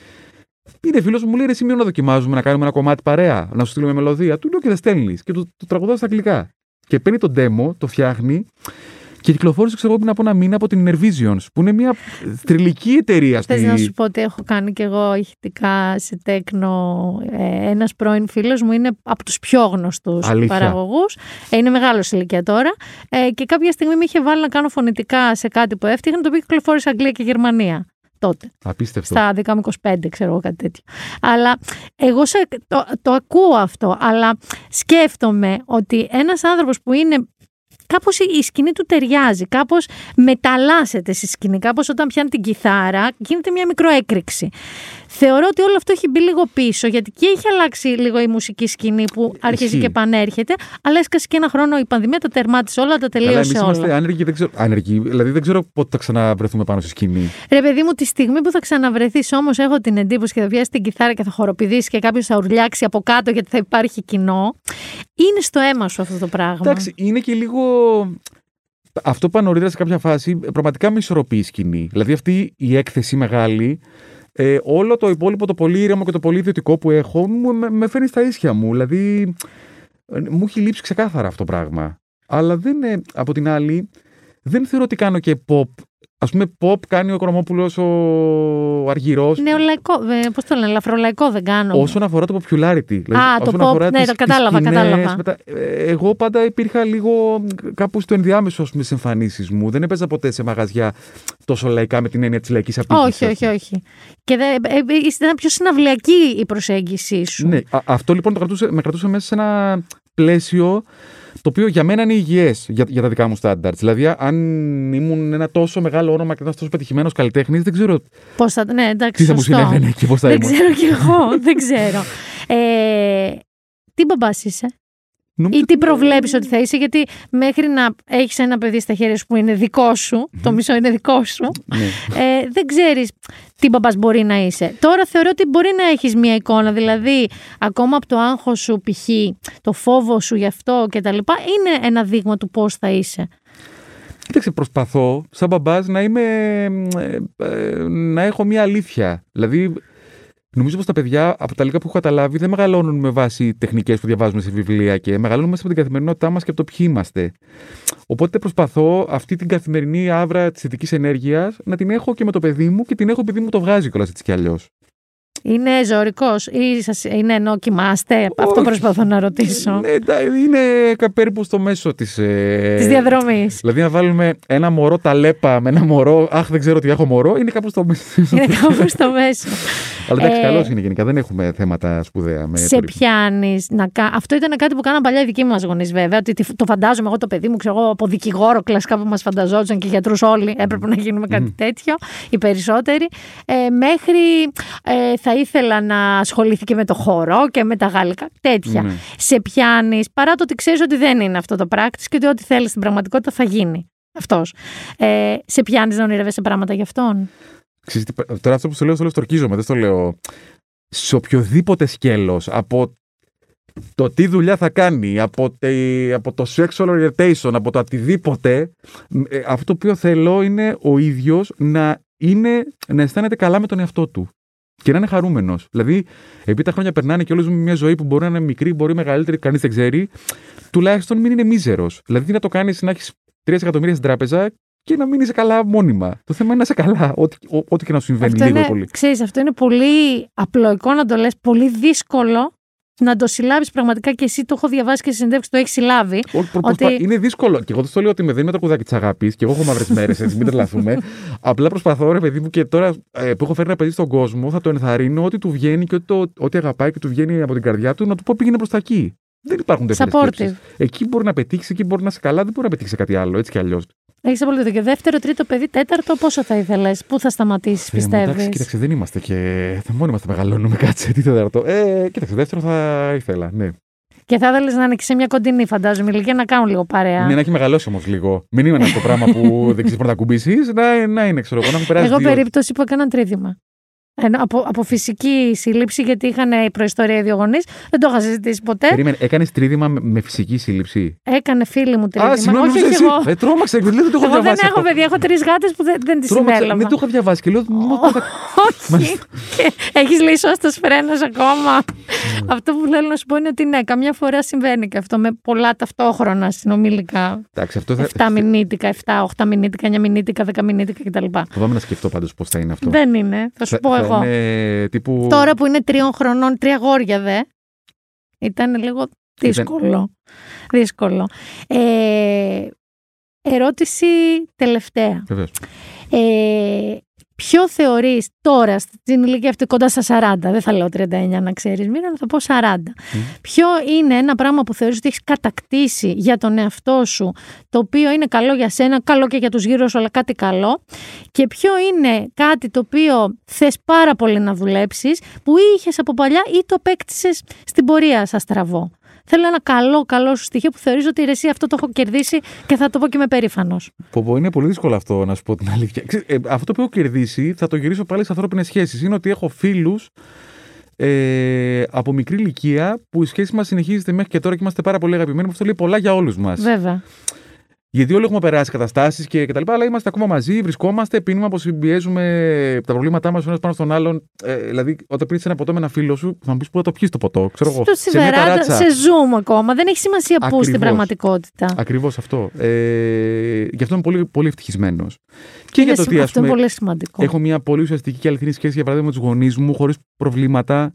Είναι φίλος μου, μου λέει: Ρε, Σιμεών δοκιμάζουμε να κάνουμε ένα κομμάτι παρέα, να σου στείλουμε μελωδία. Του λέω και δεν στέλνεις. Και το, το τραγουδάω στα αγγλικά. Και παίρνει το demo, το φτιάχνει και κυκλοφόρησε, ξέρω εγώ, πριν από ένα μήνα από την Innervisions, που είναι μια τρελή εταιρεία Θες στη. να σου πω ότι έχω κάνει κι εγώ ηχητικά σε τέκνο. Ε, ένας πρώην φίλος μου είναι από τους πιο γνωστούς Αλήθεια. παραγωγούς. Ε, είναι μεγάλος σε ηλικία τώρα. Ε, και κάποια στιγμή με είχε βάλει να κάνω φωνητικά σε κάτι που έφτιαχνα, το οποίο κυκλοφόρησε Αγγλία και Γερμανία. Τότε. Απίστευτο. Στα δικά μου 25, ξέρω εγώ κάτι τέτοιο. Αλλά εγώ σε, το, το ακούω αυτό, αλλά σκέφτομαι ότι ένας άνθρωπος που είναι κάπως η η σκηνή του ταιριάζει, κάπως μεταλλάσσεται στη σκηνή, κάπως όταν πιάνει την κιθάρα γίνεται μια μικρό έκρηξη. Θεωρώ ότι όλο αυτό έχει μπει λίγο πίσω, γιατί και έχει αλλάξει λίγο η μουσική σκηνή που αρχίζει Ισχύει. και επανέρχεται, αλλά έσκασε και ένα χρόνο η πανδημία, τα τερμάτισε όλα, τα Αλλά εμείς τελείωσε όλα. είμαστε άνεργοι, δεν ξέρω. Άνεργοι, δηλαδή δεν ξέρω πότε θα ξαναβρεθούμε πάνω στη σκηνή. Ρε παιδί μου, τη στιγμή που θα ξαναβρεθείς όμως, έχω την εντύπωση και θα πιάσει την κιθάρα και θα χοροπηδήσεις και κάποιος θα ουρλιάξει από κάτω γιατί θα υπάρχει κοινό. Είναι στο αίμα σου αυτό το πράγμα. Εντάξει, είναι και λίγο. Αυτό που είπα νωρίτερα σε κάποια φάση, πραγματικά με ισορροπεί η σκηνή. Δηλαδή αυτή η έκθεση μεγάλη, ε, όλο το υπόλοιπο το πολύ ήρεμο και το πολύ ιδιωτικό που έχω, μου, με, με φέρνει στα ίσια μου. Δηλαδή, ε, μου έχει λείψει ξεκάθαρα αυτό το πράγμα. Αλλά δεν είναι, από την άλλη, δεν θεωρώ ότι κάνω και pop. Α πούμε, pop κάνει ο Οικονομόπουλο ο Αργυρός. Νεολαϊκό, ε, πώς το λένε, ελαφρολαϊκό δεν κάνω. Όσον αφορά το popularity. Δηλαδή, Α, το όσον pop, αφορά ναι, τις- το τις κατάλαβα, σκηνές, κατάλαβα. μετά- ε, εγώ πάντα υπήρχα λίγο μ, κάπου στο ενδιάμεσο ας πούμε, στις εμφανίσεις μου. Δεν έπαιζα ποτέ σε μαγαζιά τόσο λαϊκά με την έννοια της λαϊκής απίκησης. όχι, όχι, όχι. Και δεν, ε, ε, ήταν πιο συναυλιακή η προσέγγιση σου. Ναι, α- αυτό λοιπόν το κρατούσε, με κρατούσε μέσα σε ένα πλαίσιο το οποίο για μένα είναι υγιές για, για τα δικά μου στάνταρτ. Δηλαδή, αν ήμουν ένα τόσο μεγάλο όνομα και ένα τόσο πετυχημένος καλλιτέχνης, δεν ξέρω Πώς θα, ναι, εντάξει, τι θα μου σωστό. συνέβαινε και πώς θα Δεν ήμουν. ξέρω κι εγώ, δεν ξέρω. Ε, τι μπαμπάς είσαι; Νομίζω ή τι προβλέπεις ότι θα είσαι, γιατί μέχρι να έχεις ένα παιδί στα χέρια σου που είναι δικό σου, το μισό είναι δικό σου, Ναι. ε, δεν ξέρεις τι μπαμπάς μπορεί να είσαι. Τώρα θεωρώ ότι μπορεί να έχεις μια εικόνα, δηλαδή ακόμα από το άγχος σου π.χ. το φόβο σου γι' αυτό και τα λοιπά, είναι ένα δείγμα του πώς θα είσαι. Κοίταξε, προσπαθώ σαν μπαμπάς να είμαι. ε, ε, να έχω μια αλήθεια. Δηλαδή, νομίζω πως τα παιδιά από τα λίγα που έχω καταλάβει δεν μεγαλώνουν με βάση τεχνικές που διαβάζουμε σε βιβλία και μεγαλώνουν μέσα από την καθημερινότητά μας και από το ποιοι είμαστε. Οπότε προσπαθώ αυτή την καθημερινή άβρα της θετικής ενέργειας να την έχω και με το παιδί μου και την έχω επειδή μου το βγάζει κιόλας έτσι κι αλλιώς. Είναι ζωρικός ή σας, είναι ενώ κοιμάστε, αυτό προσπαθώ να ρωτήσω, Ναι, εντά- είναι κα- περίπου στο μέσο της. Ε... της διαδρομής. Δηλαδή, να βάλουμε ένα μωρό ταλέπα με ένα μωρό. Αχ, δεν ξέρω ότι έχω μωρό, είναι κάπου στο μέσο. Είναι κάπου στο μέσο. Αλλά εντάξει, Ε, καλός είναι γενικά. Δεν έχουμε θέματα σπουδαία με σε το ρυθμό. πιάνεις να κα... Αυτό ήταν κάτι που κάναν παλιά οι δικοί μας γονείς, βέβαια. Ότι τι- το φαντάζομαι εγώ το παιδί μου, ξέρω εγώ, από δικηγόρο κλασικά που μας φανταζόταν και γιατρούς όλοι. Έπρεπε να γίνουμε κάτι τέτοιο, οι περισσότεροι. Ε, μέχρι ε, θα ήθελα να ασχοληθεί με το χορό και με τα γαλλικά. Τέτοια. Ναι. Σε πιάνεις, παρά το ότι ξέρεις ότι δεν είναι αυτό το πράκτης και ότι ό,τι θέλεις στην πραγματικότητα θα γίνει. Αυτός. Ε, σε πιάνεις να ονειρεύεσαι πράγματα γι' αυτόν; Ξέρεις τι, τώρα αυτό που σου λέω, το λέω στορκίζομαι, δεν στο λέω σε οποιοδήποτε σκέλος, από το τι δουλειά θα κάνει, από, τε- από το sexual orientation, από το οτιδήποτε, ε, αυτό το οποίο θέλω είναι ο ίδιος να, είναι, να αισθάνεται καλά με τον εαυτό του. Και να είναι χαρούμενος. Δηλαδή, επειδή τα χρόνια περνάνε και όλε ζούμε μια ζωή που μπορεί να είναι μικρή, μπορεί μεγαλύτερη, κανείς δεν ξέρει, τουλάχιστον μην είναι μίζερος. Δηλαδή, τι να το κάνεις να έχεις 3 εκατομμύρια στην τράπεζα και να μην είσαι καλά μόνιμα. Το θέμα είναι να είσαι καλά, ό,τι, ό, ό,τι και να σου συμβαίνει Αυτό λίγο είναι, πολύ. Ξέρεις, αυτό είναι πολύ απλοϊκό να το λες, πολύ δύσκολο να το συλλάβεις πραγματικά και εσύ το έχω διαβάσει και σε συνέντευξη το έχεις συλλάβει. Ο- προ- ότι- προσπα- Είναι δύσκολο. Και εγώ δεν στο λέω ότι με δίνει με το κουδάκι της αγάπης και εγώ έχω μαύρες μέρες, έτσι, μην τρελαθούμε. Απλά προσπαθώ, ρε παιδί μου, και τώρα ε, που έχω φέρει ένα παιδί στον κόσμο, θα το ενθαρρύνω ότι του βγαίνει και ότι, το, ότι αγαπάει και του βγαίνει από την καρδιά του να του πω πήγαινε προς τα εκεί. Δεν υπάρχουν τέτοιες Supportive. σκέψεις. Εκεί μπορεί να πετύχεις, εκεί μπορεί να είσαι καλά, δεν μπορεί να πετύχεις σε κάτι άλλο, έτσι κι αλλιώς. Έχεις απολύτω. Και δεύτερο, τρίτο παιδί, τέταρτο, πόσο θα ήθελες, πού θα σταματήσεις, Εντάξει, πιστεύεις; κοίταξε, δεν είμαστε και. Θα μόνοι μας τα μεγαλώνουμε, κάτσε. Τι τέταρτο. Ε, κοίταξε, δεύτερο θα ήθελα, ναι. Και θα ήθελες να είναι και σε μια κοντινή, φαντάζομαι, ηλικία να κάνουν λίγο παρέα. Ναι, να έχει μεγαλώσει όμως λίγο. Μην είναι αυτό το πράγμα που δεν ξέρεις πού να τα κουμπίσεις. Να, να είναι, ξέρω εγώ, να έχουν περάσει. Εγώ δύο- περίπτωση που έκαναν τρίδημα. Ενώ από, από φυσική σύλληψη, γιατί είχαν η προϊστορία οι δύο γονείς, δεν το είχα συζητήσει ποτέ. Περίμενε, έκανε τρίδημα με, με φυσική σύλληψη. Έκανε φίλη μου τρίδημα. Α, συγγνώμη, όχι, νόμιζα όχι εσύ. εγώ. Ε, τρόμαξα, δεν το έχω Εγώ δεν διαβάσει. έχω αυτό. παιδιά, έχω τρει γάτε που δεν, δεν τι Τρόμαξα, συνέλαβα. δεν το είχα διαβάσει και λέω. «Μήπως θα- Όχι. Έχει λέει σώστο φρένο ακόμα. Αυτό που θέλω να σου πω είναι ότι ναι, καμιά φορά συμβαίνει και αυτό με πολλά ταυτόχρονα συνομιλικά. Εντάξει, αυτό θα. 7 μηνύτικα, 7, 8 μηνύτικα, 9 μηνύτικα, 10 μηνύτικα κτλ. Φοβάμαι να σκεφτώ πάντω πώ θα είναι αυτό. Δεν είναι, θα σου Θα- πω θα εγώ. Είναι τύπου. Τώρα που είναι τριών χρονών, τρία γόρια δε. Ήταν λίγο δύσκολο. Δύσκολο. Ε, ερώτηση τελευταία. Βεβαίως. Ε, Ποιο θεωρείς τώρα στην ηλικία αυτή κοντά στα 40, δεν θα λέω 39 να ξέρεις, Μύρο, θα πω 40. Ποιο είναι ένα πράγμα που θεωρείς ότι έχεις κατακτήσει για τον εαυτό σου, το οποίο είναι καλό για σένα, καλό και για τους γύρω σου, αλλά κάτι καλό; Και ποιο είναι κάτι το οποίο θες πάρα πολύ να δουλέψεις, που είχες από παλιά ή το απέκτησες στην πορεία, σας στραβό. Θέλω ένα καλό, καλό σου στοιχείο που θεωρείς ότι ρε, εσύ αυτό το έχω κερδίσει και θα το πω και είμαι περήφανος. Πω, πω, είναι πολύ δύσκολο αυτό να σου πω την αλήθεια. Ξέρεις, ε, αυτό που έχω κερδίσει θα το γυρίσω πάλι σε ανθρώπινες σχέσεις. Είναι ότι έχω φίλους ε, από μικρή ηλικία που η σχέση μας συνεχίζεται μέχρι και τώρα και είμαστε πάρα πολύ αγαπημένοι. Αυτό λέει πολλά για όλους μας. Βέβαια. Γιατί όλοι έχουμε περάσει καταστάσεις και κτλ. Αλλά είμαστε ακόμα μαζί, βρισκόμαστε, πίνουμε, αποσυμπιέζουμε τα προβλήματά μας ο ένας πάνω στον άλλον. Ε, δηλαδή, όταν πίνεις ένα ποτό με ένα φίλο σου, θα μου πεις πού θα το πιεις το ποτό; Ξέρω εγώ. Στο σε μια σιβεράντα, ταράτσα. σε zoom ακόμα. Δεν έχει σημασία πού στην Ακριβώς. πραγματικότητα. Ακριβώς αυτό. Ε, γι' αυτό είμαι πολύ, πολύ ευτυχισμένος. Και Είναι για το σημα- ότι ας αυτό είναι πούμε, πολύ σημαντικό. έχω μια πολύ ουσιαστική και αληθινή σχέση για παράδειγμα με τους γονείς μου, χωρίς προβλήματα.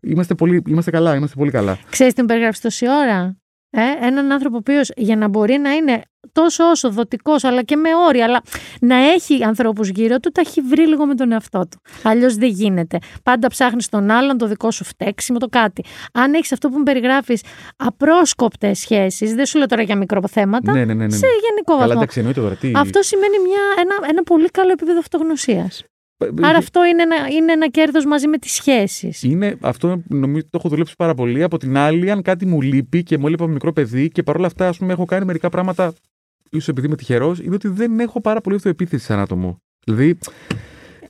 Είμαστε, πολύ, είμαστε καλά, είμαστε πολύ καλά. Ξέρεις τι μου περιγράφει τόση ώρα; Ε, έναν άνθρωπο ο οποίος για να μπορεί να είναι τόσο όσο δοτικός, αλλά και με όρια, αλλά να έχει ανθρώπους γύρω του, τα έχει βρει λίγο με τον εαυτό του. Αλλιώς δεν γίνεται. Πάντα ψάχνεις τον άλλον, το δικό σου φταίξιμο, το κάτι. Αν έχεις αυτό που μου περιγράφεις, απρόσκοπτες σχέσεις, δεν σου λέω τώρα για μικροθέματα, Ναι, ναι, ναι, ναι. σε γενικό Καλά, βαθμό. εντάξει, εννοείται τώρα. Τι... Αυτό σημαίνει μια, ένα, ένα πολύ καλό επίπεδο αυτογνωσίας. Ε, Άρα αυτό είναι ένα, είναι ένα κέρδος μαζί με τις σχέσεις. Είναι, αυτό νομίζω το έχω δουλέψει πάρα πολύ. Από την άλλη, αν κάτι μου λείπει και μου έλειπε από μικρό παιδί και παρόλα αυτά, ας πούμε, έχω κάνει μερικά πράγματα, ίσως επειδή είμαι τυχερός, είναι ότι δεν έχω πάρα πολύ αυτοεπίθεση σαν άτομο. Δηλαδή,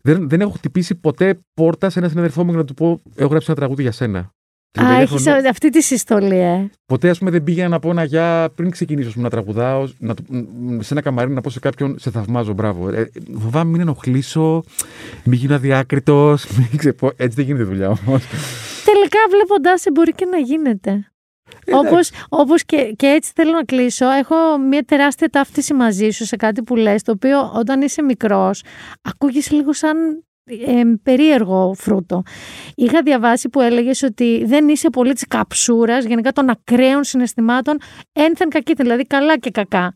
δεν, δεν έχω χτυπήσει ποτέ πόρτα σε ένα συναδελφό μου για να του πω: Έχω γράψει ένα τραγούδι για σένα. Α, έχω- έχει αυτή τη συστολή, ε. Ποτέ, ας πούμε, δεν πήγαινα να πω ένα γεια πριν ξεκινήσω ας πούμε, να τραγουδάω, να, του- μ, σε ένα καμαρίνι να πω σε κάποιον Σε θαυμάζω, μπράβο. Ε, φοβάμαι μην ενοχλήσω, μην γίνω αδιάκριτος. Έτσι δεν γίνεται η δουλειά όμως. Τελικά βλέποντάς σε μπορεί και να γίνεται. Όπως, όπως και, και έτσι θέλω να κλείσω, έχω μια τεράστια ταύτιση μαζί σου σε κάτι που λες, το οποίο όταν είσαι μικρός ακούγεις λίγο σαν ε, περίεργο φρούτο. Είχα διαβάσει που έλεγες ότι δεν είσαι πολύ της καψούρας, γενικά των ακραίων συναισθημάτων, ένθεν κακείθεν, δηλαδή καλά και κακά.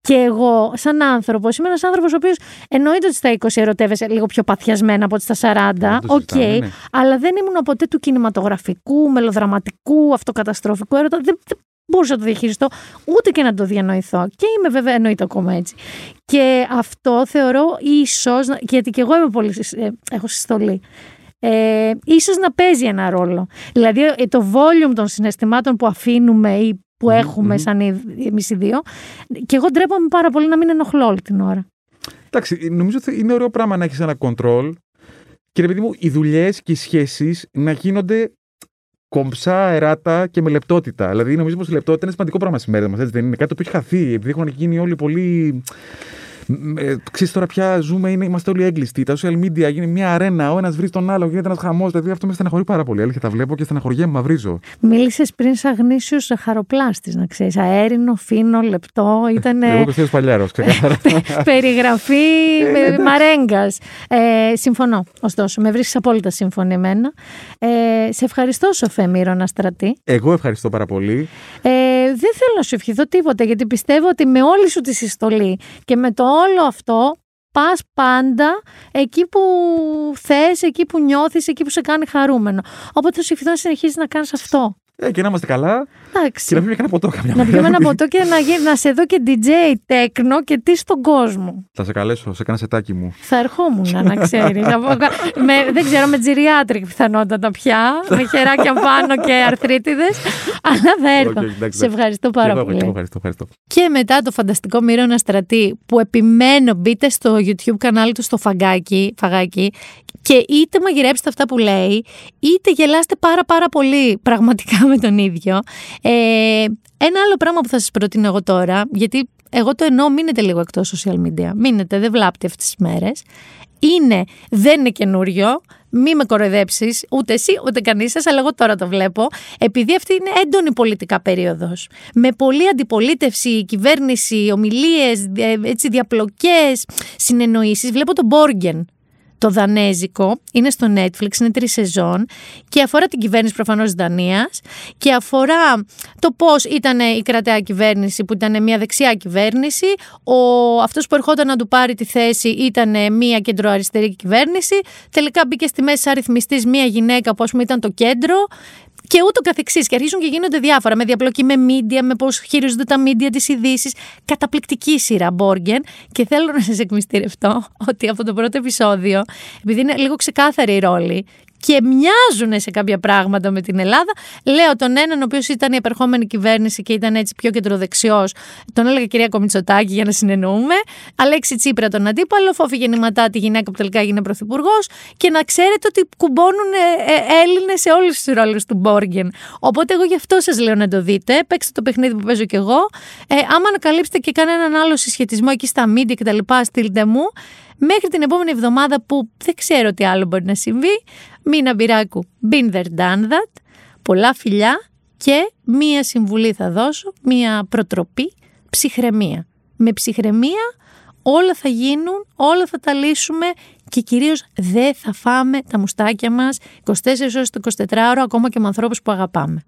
Και εγώ, σαν άνθρωπο, είμαι ένας άνθρωπος ο οποίος εννοείται ότι στα 20 ερωτεύεσαι λίγο πιο παθιασμένα από ότι στα 40. το Οκ. συζητάμε, ναι. Αλλά δεν ήμουν ποτέ του κινηματογραφικού, μελοδραματικού, αυτοκαταστροφικού έρωτα. Δεν, δεν μπορούσα να το διαχειριστώ, ούτε και να το διανοηθώ. Και είμαι βέβαια εννοείται ακόμα έτσι. Και αυτό θεωρώ ίσως, γιατί και εγώ είμαι πολύ, συσ- ε, έχω συστολή. Ε, ίσως να παίζει ένα ρόλο. Δηλαδή ε, το volume των συναισθημάτων που αφήνουμε ή που έχουμε σαν οι- εμείς οι δύο και εγώ ντρέπομαι πάρα πολύ να μην ενοχλώ όλη την ώρα. Εντάξει, νομίζω ότι είναι ωραίο πράγμα να έχεις ένα control και ρε παιδί μου, οι δουλειές και οι σχέσεις να γίνονται κομψά, εράτα και με λεπτότητα. Δηλαδή, νομίζω πως η λεπτότητα είναι σημαντικό πράγμα στι μέρε μα. Δεν είναι κάτι το οποίο έχει χαθεί. Επειδή έχουν γίνει όλοι πολύ. Ε, ξέρεις τώρα πια ζούμε, είναι, είμαστε όλοι έγκλειστοι. Τα social media γίνει μια αρένα. Ο ένας βρει τον άλλο, γίνεται ένας χαμός. Δηλαδή αυτό με στεναχωρεί πάρα πολύ. Αλήθεια, τα βλέπω και στεναχωριέμαι, μαυρίζω. Μίλησες πριν σαν γνήσιος χαροπλάστη, να ξέρεις. Αέρινο, φίνο, λεπτό. Ήταν Εγώ Κωστέλο Παλιάρος, ξεκάθαρα. περιγραφή μαρέγκα. Ε, συμφωνώ, ωστόσο. Με βρίσκεις απόλυτα σύμφωνη εμένα. Ε, σε ευχαριστώ, Σοφέ Μύρονα Στρατή. Εγώ ευχαριστώ πάρα πολύ. Ε, δεν θέλω να σου ευχηθώ τίποτα, γιατί πιστεύω ότι με όλη σου τη συστολή και με το όλο αυτό πας πάντα εκεί που θες, εκεί που νιώθεις, εκεί που σε κάνει χαρούμενο. Οπότε θα σου ευχηθώ να συνεχίσεις να κάνεις αυτό. Ε, και να είμαστε καλά Εντάξει. και να πιούμε και ένα ποτό καμιά Να μέρα. πιούμε ένα ποτό και να, γι- να σε δω και DJ τέκνο και τι στον κόσμο. Θα σε καλέσω, σε κάνα σετάκι μου. Θα ερχόμουν να ξέρεις. με, δεν ξέρω, με τζιριάτρικ πιθανότατα πια. με χεράκια πάνω και αρθρίτιδες. Αλλά θα έρθω. Οκ, εντάξει, σε εντάξει. ευχαριστώ Και πάρα εγώ, πολύ. και εγώ ευχαριστώ, ευχαριστώ. Και μετά το φανταστικό Μύρονα Στρατή που επιμένω μπείτε στο YouTube κανάλι του στο φαγκάκι, φαγάκι και είτε μαγειρέψτε αυτά που λέει είτε γελάστε πάρα πάρα πολύ πραγματικά με τον ίδιο. Ε, ένα άλλο πράγμα που θα σας προτείνω εγώ τώρα, γιατί εγώ το εννοώ μείνετε λίγο εκτός social media, μείνετε, δεν βλάπτει αυτές τις μέρες, είναι, δεν είναι καινούριο, μη με κοροϊδέψεις, ούτε εσύ ούτε κανείς σας, αλλά εγώ τώρα το βλέπω. Επειδή αυτή είναι έντονη πολιτικά περίοδος. Με πολλή αντιπολίτευση, κυβέρνηση, ομιλίες, διαπλοκές, συνεννοήσεις. Βλέπω τον Μπόργεν. Το δανέζικο, είναι στο Netflix, είναι τρεις σεζόν και αφορά την κυβέρνηση προφανώς της Δανίας και αφορά το πώς ήταν η κρατέα κυβέρνηση που ήταν μια δεξιά κυβέρνηση, ο, αυτός που ερχόταν να του πάρει τη θέση ήταν μια κεντροαριστερή κυβέρνηση, τελικά μπήκε στη μέση σαν αριθμιστής μια γυναίκα που ας πούμε ήταν το κέντρο, και ούτω καθεξής. Και αρχίζουν και γίνονται διάφορα με διαπλοκή με μίντια, με πώς χειρίζονται τα μίντια τις ειδήσεις. Καταπληκτική σειρά Μπόργεν. Και θέλω να σας εκμυστηρευτώ ότι από το πρώτο επεισόδιο, επειδή είναι λίγο ξεκάθαρη η ρόλη και μοιάζουν σε κάποια πράγματα με την Ελλάδα. Λέω τον έναν, ο οποίος ήταν η επερχόμενη κυβέρνηση και ήταν έτσι πιο κεντροδεξιός, τον έλεγα κυρία Κομιτσοτάκη για να συνεννοούμε. Αλέξη Τσίπρα τον αντίπαλο, Φόφη Γεννηματά τη γυναίκα που τελικά έγινε πρωθυπουργός. Και να ξέρετε ότι κουμπώνουν ε, ε, Έλληνες σε όλου του ρόλου του Μπόργεν. Οπότε εγώ γι' αυτό σας λέω να το δείτε. Παίξτε το παιχνίδι που παίζω κι εγώ. Ε, άμα ανακαλύψετε και κανέναν άλλο συσχετισμό εκεί στα μίντια κτλ., στείλτε μου. Μέχρι την επόμενη εβδομάδα που δεν ξέρω τι άλλο μπορεί να συμβεί. Μίνα Μπυράκου, been there, done that. Πολλά φιλιά και μία συμβουλή θα δώσω, μία προτροπή, ψυχραιμία. Με ψυχραιμία όλα θα γίνουν, όλα θα τα λύσουμε και κυρίως δεν θα φάμε τα μουστάκια μας 24 ώρες το 24ωρο ακόμα και με ανθρώπους που αγαπάμε.